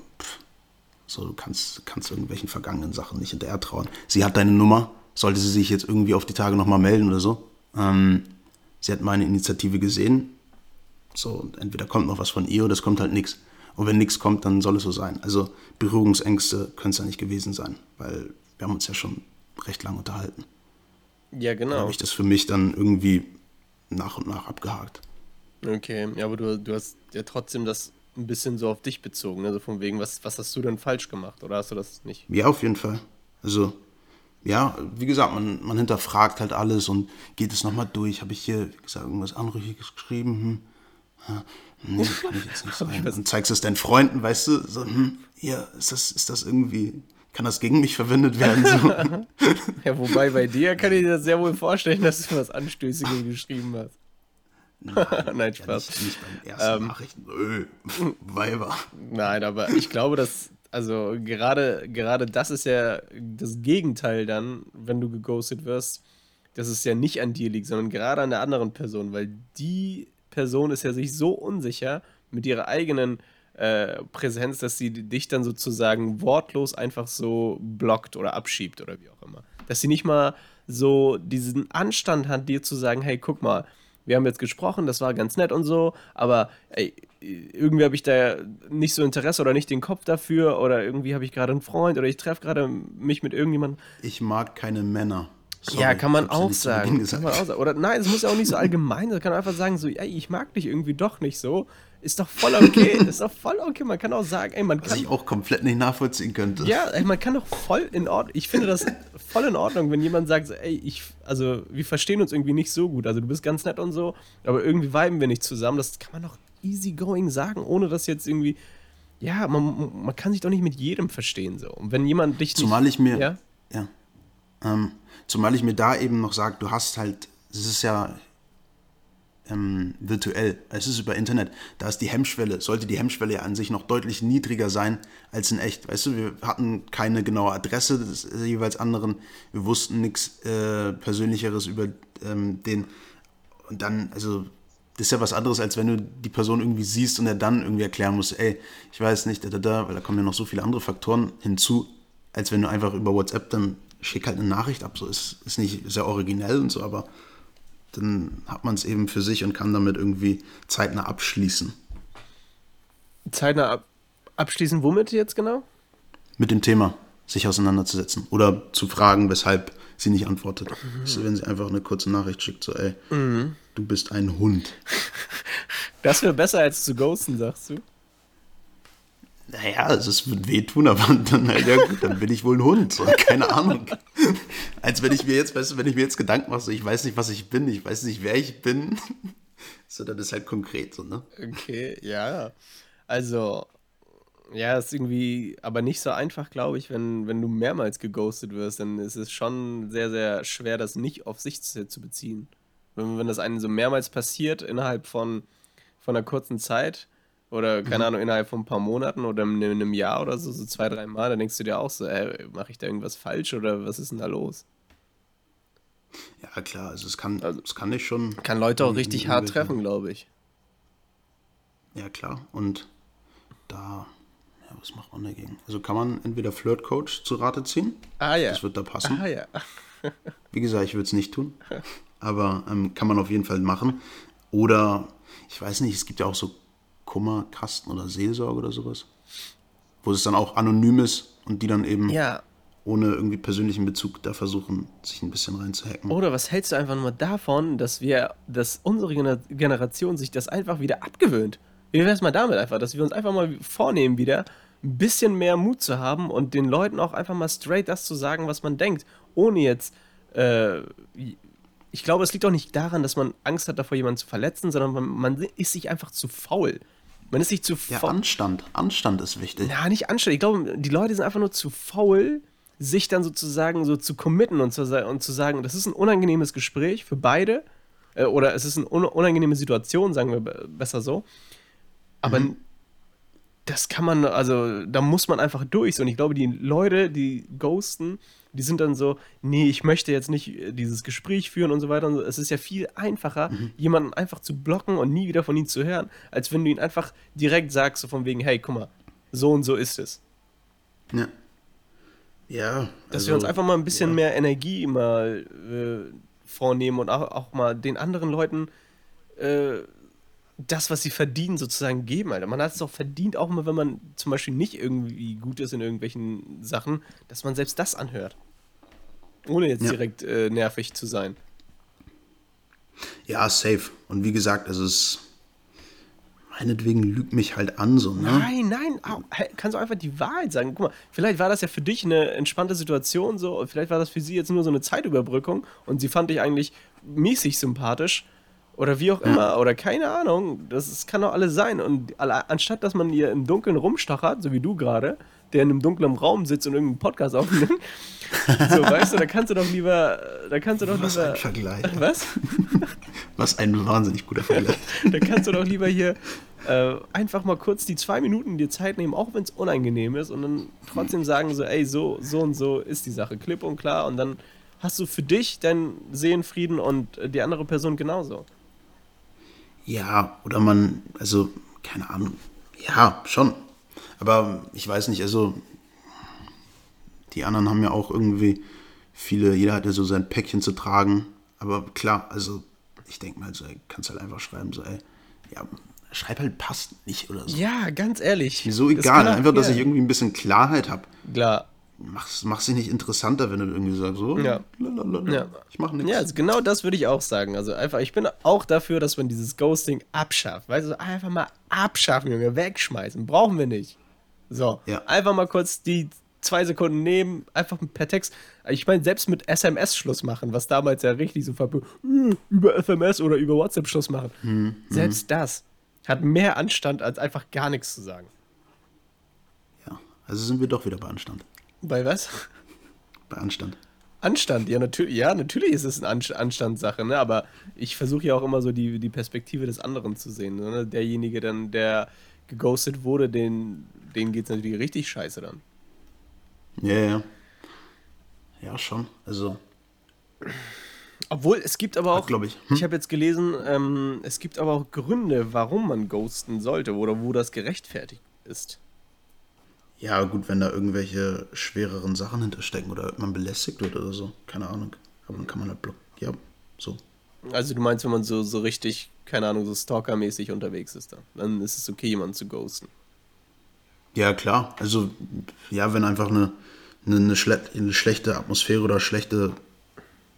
so, du kannst, kannst irgendwelchen vergangenen Sachen nicht hinterher trauen. Sie hat deine Nummer, sollte sie sich jetzt irgendwie auf die Tage nochmal melden oder so. Ähm, sie hat meine Initiative gesehen. So, und entweder kommt noch was von ihr oder es kommt halt nichts. Und wenn nichts kommt, dann soll es so sein. Also Berührungsängste können es ja nicht gewesen sein, weil wir haben uns ja schon recht lang unterhalten. Ja, genau. habe ich das für mich dann irgendwie nach und nach abgehakt. Okay, ja, aber du, du hast ja trotzdem das ein bisschen so auf dich bezogen. Also von wegen, was, was hast du denn falsch gemacht? Oder hast du das nicht? Ja, auf jeden Fall. Also, ja, wie gesagt, man, man hinterfragt halt alles und geht es nochmal durch. Habe ich hier, wie gesagt, irgendwas Anrüchiges geschrieben? Hm. Ja, nee, kann ich jetzt nicht sagen. Und zeigst es deinen Freunden, weißt du, so, hm, hier, ist das, ist das irgendwie, kann das gegen mich verwendet werden? So. Ja, wobei bei dir kann ich dir das sehr wohl vorstellen, dass du was Anstößiges geschrieben hast. Nein, ja, Spaß. nicht, nicht beim ersten Nachrichten. Öh, Weiber. Nein, aber ich glaube, dass, also gerade, gerade das ist ja das Gegenteil dann, wenn du geghostet wirst, dass es ja nicht an dir liegt, sondern gerade an der anderen Person, weil die Person ist ja sich so unsicher mit ihrer eigenen äh, Präsenz, dass sie dich dann sozusagen wortlos einfach so blockt oder abschiebt oder wie auch immer. Dass sie nicht mal so diesen Anstand hat, dir zu sagen, hey, guck mal, wir haben jetzt gesprochen, das war ganz nett und so, aber ey, irgendwie habe ich da nicht so Interesse oder nicht den Kopf dafür oder irgendwie habe ich gerade einen Freund oder ich treffe gerade mich mit irgendjemandem. Ich mag keine Männer. Sorry, ja, kann man auch sagen. Kann man auch sagen. Oder nein, es muss ja auch nicht so allgemein sein. Man kann einfach sagen, so, ey, ich mag dich irgendwie doch nicht so. Ist doch voll okay. ist doch voll okay. Man kann auch sagen, ey, man Was kann. ich auch komplett nicht nachvollziehen könnte. Ja, ey, man kann doch voll in Ordnung. Ich finde das voll in Ordnung, wenn jemand sagt, so, ey, ich, also wir verstehen uns irgendwie nicht so gut. Also du bist ganz nett und so, aber irgendwie viben wir nicht zusammen. Das kann man doch easy going sagen, ohne dass jetzt irgendwie. Ja, man, man kann sich doch nicht mit jedem verstehen so. Und wenn jemand dich Zumal nicht, ich mir, Ja? ja. Ähm, zumal ich mir da eben noch sage, du hast halt, es ist ja ähm, virtuell, es ist über Internet, da ist die Hemmschwelle, sollte die Hemmschwelle ja an sich noch deutlich niedriger sein als in echt. Weißt du, wir hatten keine genaue Adresse des jeweils anderen, wir wussten nichts äh, Persönlicheres über ähm, den. Und dann, also, das ist ja was anderes, als wenn du die Person irgendwie siehst und er dann irgendwie erklären musst, ey, ich weiß nicht, da, da, da, weil da kommen ja noch so viele andere Faktoren hinzu, als wenn du einfach über WhatsApp dann schick halt eine Nachricht ab. So ist, ist nicht sehr originell und so, aber dann hat man es eben für sich und kann damit irgendwie zeitnah abschließen. zeitnah ab, abschließen, womit jetzt genau? Mit dem Thema sich auseinanderzusetzen oder zu fragen, weshalb sie nicht antwortet. Also wenn sie einfach eine kurze Nachricht schickt, so, ey, du bist ein Hund. Das wäre besser als zu ghosten, sagst du? Naja, also es wird wehtun, aber dann, ja, gut, dann bin ich wohl ein Hund. Keine Ahnung. Als wenn ich mir jetzt, weißt du, wenn ich mir jetzt Gedanken mache, so, ich weiß nicht, was ich bin, ich weiß nicht, wer ich bin. So, dann ist halt konkret so, ne? Okay, ja. Also, ja, ist irgendwie aber nicht so einfach, glaube ich, wenn, wenn du mehrmals geghostet wirst, dann ist es schon sehr, sehr schwer, das nicht auf sich zu, zu beziehen. Wenn, wenn das einem so mehrmals passiert innerhalb von, von einer kurzen Zeit oder, keine Mhm. Ahnung, innerhalb von ein paar Monaten oder in einem in Jahr oder so, so zwei, drei Mal, dann denkst du dir auch so, ey, mache ich da irgendwas falsch oder was ist denn da los? Ja, klar, also es kann, Also- es kann dich schon. Kann Leute auch in- in richtig hart treffen, glaube ich. Ja, klar. Und da, ja, was macht man dagegen? Also kann man entweder Flirt-Coach zu Rate ziehen. Ah ja. Das wird da passen. Ah ja. Wie gesagt, ich würde es nicht tun. Aber ähm, kann man auf jeden Fall machen. Oder, ich weiß nicht, es gibt ja auch so Kummerkasten oder Seelsorge oder sowas. Wo es dann auch anonym ist und die dann eben Ja, ohne irgendwie persönlichen Bezug da versuchen, sich ein bisschen reinzuhacken. Oder was hältst du einfach nur davon, dass wir, dass unsere Gener- Generation sich das einfach wieder abgewöhnt? Wie wär's mal damit einfach, dass wir uns einfach mal vornehmen wieder, ein bisschen mehr Mut zu haben und den Leuten auch einfach mal straight das zu sagen, was man denkt, ohne jetzt, äh, ich glaube, es liegt auch nicht daran, dass man Angst hat davor, jemanden zu verletzen, sondern man, man ist sich einfach zu faul. Man ist sich zu Ja, faul. Anstand. Anstand ist wichtig. Ja, nicht anständig. Ich glaube, die Leute sind einfach nur zu faul, sich dann sozusagen so zu committen und zu, und zu sagen, das ist ein unangenehmes Gespräch für beide. Äh, oder es ist eine un unangenehme Situation, sagen wir be- besser so. Aber das kann man, also da muss man einfach durch. Und ich glaube, die Leute, die ghosten, die sind dann so, nee, ich möchte jetzt nicht äh, dieses Gespräch führen und so weiter. Und so. Es ist ja viel einfacher, jemanden einfach zu blocken und nie wieder von ihm zu hören, als wenn du ihn einfach direkt sagst, so von wegen, hey, guck mal, so und so ist es. Ja. Ja. Dass also, wir uns einfach mal ein bisschen ja. mehr Energie mal äh, vornehmen und auch, auch mal den anderen Leuten äh, das, was sie verdienen, sozusagen geben, Alter. Man hat es auch verdient, auch mal, wenn man zum Beispiel nicht irgendwie gut ist in irgendwelchen Sachen, dass man selbst das anhört. Ohne jetzt Ja. direkt äh, nervig zu sein. Ja, safe. Und wie gesagt, also es meinetwegen lügt mich halt an, so, ne? Nein, nein, au, kannst du einfach die Wahrheit sagen. Guck mal, vielleicht war das ja für dich eine entspannte Situation so, und vielleicht war das für sie jetzt nur so eine Zeitüberbrückung und sie fand dich eigentlich mäßig sympathisch oder wie auch immer oder keine Ahnung. Das ist, kann doch alles sein. Und anstatt dass man ihr im Dunkeln rumstachert, so wie du gerade, der in einem dunklen Raum sitzt und irgendeinen Podcast aufnimmt, so weißt du, da kannst du doch lieber, da kannst du doch Was lieber. ein Vergleich. Was? Was ein wahnsinnig guter Vergleich. Da kannst du doch lieber hier äh, einfach mal kurz die zwei Minuten dir Zeit nehmen, auch wenn es unangenehm ist, und dann trotzdem sagen so, ey, so, so und so ist die Sache, klipp und klar, und dann hast du für dich deinen Seelenfrieden und äh, die andere Person genauso. Ja, oder man, also, keine Ahnung. Ja, schon. Aber ich weiß nicht, also, die anderen haben ja auch irgendwie viele, jeder hat ja so sein Päckchen zu tragen. Aber klar, also, ich denke mal so, ey, kannst halt einfach schreiben, so, ey, ja, schreib halt passt nicht oder so. Ja, ganz ehrlich. Mir so egal, einfach, dass ja. ich irgendwie ein bisschen Klarheit habe. Klar. Mach's, mach's dich nicht interessanter, wenn du irgendwie sagst, so, Ja. lalalala, Ja. ich mach nichts. Ja, also genau das würde ich auch sagen. Also einfach, ich bin auch dafür, dass man dieses Ghosting abschafft. Weißt du, einfach mal abschaffen, Junge, wegschmeißen. Brauchen wir nicht. So, Ja. einfach mal kurz die zwei Sekunden nehmen, einfach per Text. Ich meine, selbst mit SMS Schluss machen, was damals ja richtig so äh, über SMS oder über WhatsApp Schluss machen. Hm, Selbst das hat mehr Anstand, als einfach gar nichts zu sagen. ja. Also sind wir doch wieder bei Anstand. Bei was? Bei Anstand. Anstand, ja, natürlich, ja, natürlich ist es eine Anst- Anstandssache, ne? aber ich versuche ja auch immer so die, die Perspektive des anderen zu sehen. Ne? Derjenige dann, der geghostet wurde, den, denen geht es natürlich richtig scheiße dann. Ja, ja. Ja, schon. Also, Obwohl, es gibt aber auch, glaube ich. ich habe jetzt gelesen, ähm, es gibt aber auch Gründe, warum man ghosten sollte oder wo das gerechtfertigt ist. Ja, gut, wenn da irgendwelche schwereren Sachen hinterstecken oder man belästigt wird oder so. Keine Ahnung. Aber dann kann man halt block. Ja, so. Also du meinst, wenn man so, so richtig, keine Ahnung, so stalkermäßig unterwegs ist dann, dann ist es okay, jemanden zu ghosten. Ja, klar. Also, ja, wenn einfach eine, eine, eine, schle eine schlechte Atmosphäre oder schlechte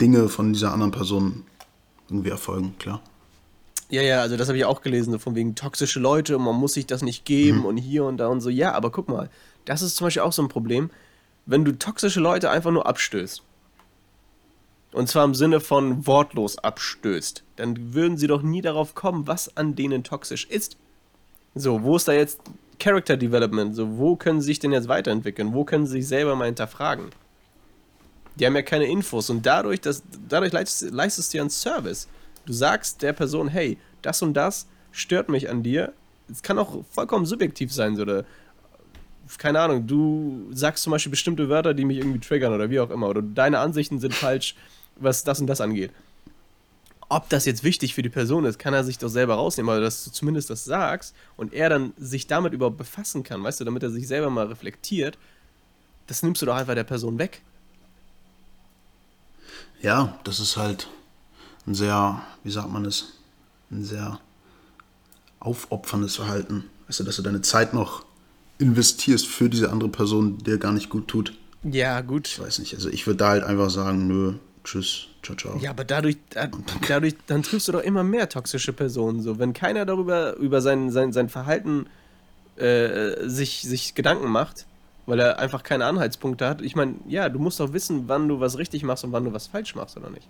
Dinge von dieser anderen Person irgendwie erfolgen, klar. Ja, ja, also das habe ich auch gelesen, so von wegen toxische Leute und man muss sich das nicht geben Mhm. und hier und da und so. Ja, aber guck mal, das ist zum Beispiel auch so ein Problem, wenn du toxische Leute einfach nur abstößt. Und zwar im Sinne von wortlos abstößt, dann würden sie doch nie darauf kommen, was an denen toxisch ist. So, wo ist da jetzt Character Development? So, wo können sie sich denn jetzt weiterentwickeln? Wo können sie sich selber mal hinterfragen? Die haben ja keine Infos und dadurch, dass, dadurch leistest, leistest du ja einen Service. Du sagst der Person, hey, das und das stört mich an dir. Es kann auch vollkommen subjektiv sein, so, oder keine Ahnung, du sagst zum Beispiel bestimmte Wörter, die mich irgendwie triggern oder wie auch immer, oder deine Ansichten sind falsch, was das und das angeht. Ob das jetzt wichtig für die Person ist, kann er sich doch selber rausnehmen, aber dass du zumindest das sagst und er dann sich damit überhaupt befassen kann, weißt du, damit er sich selber mal reflektiert, das nimmst du doch einfach der Person weg. Ja, das ist halt ein sehr, wie sagt man es, ein sehr aufopferndes Verhalten. Weißt du, dass du deine Zeit noch investierst für diese andere Person, die dir gar nicht gut tut. Ja, gut. Ich weiß nicht. Also ich würde da halt einfach sagen, nö, tschüss, ciao, ciao. Ja, aber dadurch, da- dadurch, dann triffst du doch immer mehr toxische Personen. So, wenn keiner darüber über sein, sein, sein Verhalten äh, sich, sich Gedanken macht, weil er einfach keine Anhaltspunkte hat. Ich meine, ja, du musst doch wissen, wann du was richtig machst und wann du was falsch machst, oder nicht?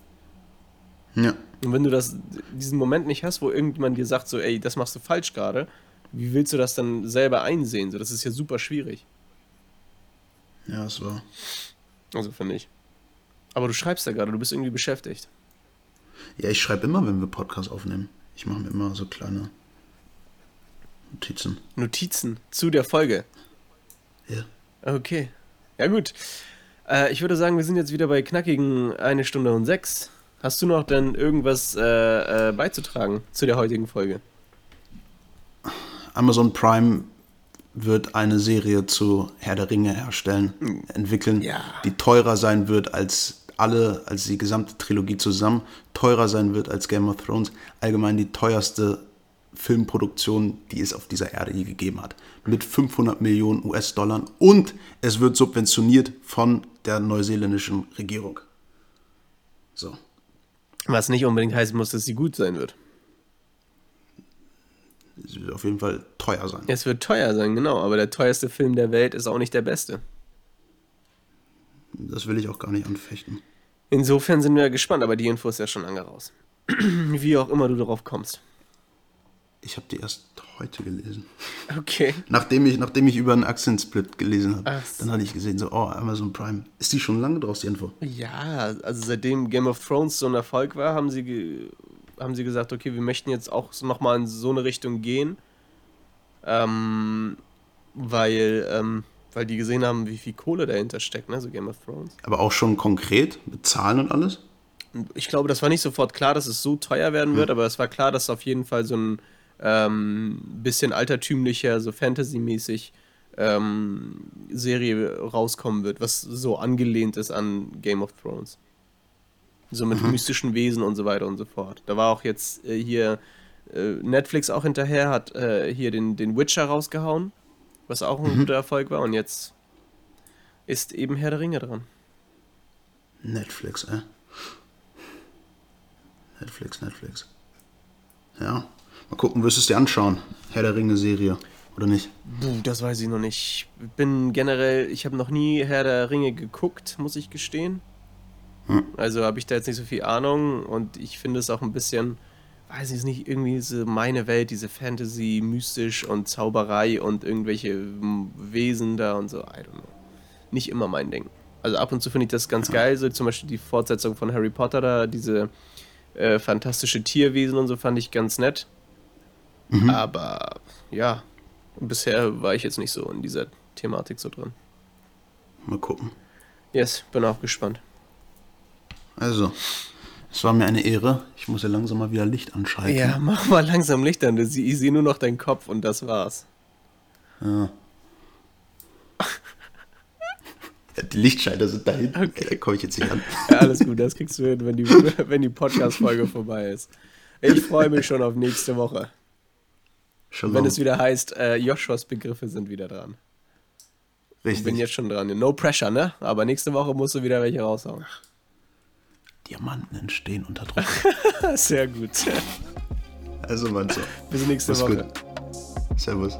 Ja. Und wenn du das, diesen Moment nicht hast, wo irgendjemand dir sagt, so, ey, das machst du falsch gerade, wie willst du das dann selber einsehen? So, das ist ja super schwierig. Ja, es war. Also finde ich. Aber du schreibst ja gerade, du bist irgendwie beschäftigt. Ja, ich schreibe immer, wenn wir Podcast aufnehmen. Ich mache mir immer so kleine Notizen. Notizen zu der Folge. Ja. Okay. Ja, gut. Äh, ich würde sagen, wir sind jetzt wieder bei knackigen eine Stunde und sechs. Hast du noch denn irgendwas äh, äh, beizutragen zu der heutigen Folge? Amazon Prime wird eine Serie zu Herr der Ringe herstellen, entwickeln, Ja. die teurer sein wird als alle, als die gesamte Trilogie zusammen, teurer sein wird als Game of Thrones, allgemein die teuerste Filmproduktion, die es auf dieser Erde je gegeben hat, mit 500 Millionen US-Dollar und es wird subventioniert von der neuseeländischen Regierung. So. Was nicht unbedingt heißen muss, dass sie gut sein wird. Es wird auf jeden Fall teuer sein. Es wird teuer sein, genau, aber der teuerste Film der Welt ist auch nicht der beste. Das will ich auch gar nicht anfechten. Insofern sind wir gespannt, aber die Info ist ja schon lange raus. Wie auch immer du darauf kommst. Ich habe die erst heute gelesen. Okay. Nachdem ich, nachdem ich über einen Aktiensplit gelesen habe, so. dann hatte ich gesehen, so, oh, Amazon Prime. Ist die schon lange draus, die Info? Ja, also seitdem Game of Thrones so ein Erfolg war, haben sie, haben sie gesagt, okay, wir möchten jetzt auch nochmal in so eine Richtung gehen. Ähm, weil, ähm, weil die gesehen haben, wie viel Kohle dahinter steckt, ne, so Game of Thrones. Aber auch schon konkret, mit Zahlen und alles? Ich glaube, das war nicht sofort klar, dass es so teuer werden wird, aber es war klar, dass auf jeden Fall so ein ähm, bisschen altertümlicher, so Fantasy-mäßig ähm, Serie rauskommen wird, was so angelehnt ist an Game of Thrones. So mit mystischen Wesen und so weiter und so fort. Da war auch jetzt äh, hier äh, Netflix auch hinterher, hat äh, hier den, den Witcher rausgehauen, was auch ein guter Erfolg war und jetzt ist eben Herr der Ringe dran. Netflix, äh. Netflix, Netflix. Ja. Mal gucken, wirst du es dir anschauen? Herr der Ringe-Serie, oder nicht? Puh, das weiß ich noch nicht. Ich bin generell, ich habe noch nie Herr der Ringe geguckt, muss ich gestehen. Hm. Also habe ich da jetzt nicht so viel Ahnung und ich finde es auch ein bisschen, weiß ich nicht, irgendwie so meine Welt, diese Fantasy, mystisch und Zauberei und irgendwelche mm, Wesen da und so, I don't know. Nicht immer mein Ding. Also ab und zu finde ich das ganz geil, so zum Beispiel die Fortsetzung von Harry Potter da, diese äh, fantastische Tierwesen und so fand ich ganz nett. Aber ja, bisher war ich jetzt nicht so in dieser Thematik so drin. Mal gucken. Yes, bin auch gespannt. Also, es war mir eine Ehre. Ich muss ja langsam mal wieder Licht anschalten. Ja, mach mal langsam Licht an. Ich sehe nur noch deinen Kopf und das war's. Ja. Ja, Die Lichtschalter sind da hinten. Okay. Da komme ich jetzt nicht an. Ja, alles gut, das kriegst du hin, wenn die, wenn die Podcast-Folge vorbei ist. Ich freue mich schon auf nächste Woche. Schon Wenn es wieder heißt, äh, Joshuas Begriffe sind wieder dran. Ich bin Richtig. jetzt schon dran. No pressure, ne? Aber nächste Woche musst du wieder welche raushauen. Diamanten entstehen unter Druck. Sehr gut. Also, Mann, so. Bis nächste Mach's Woche. gut. Servus.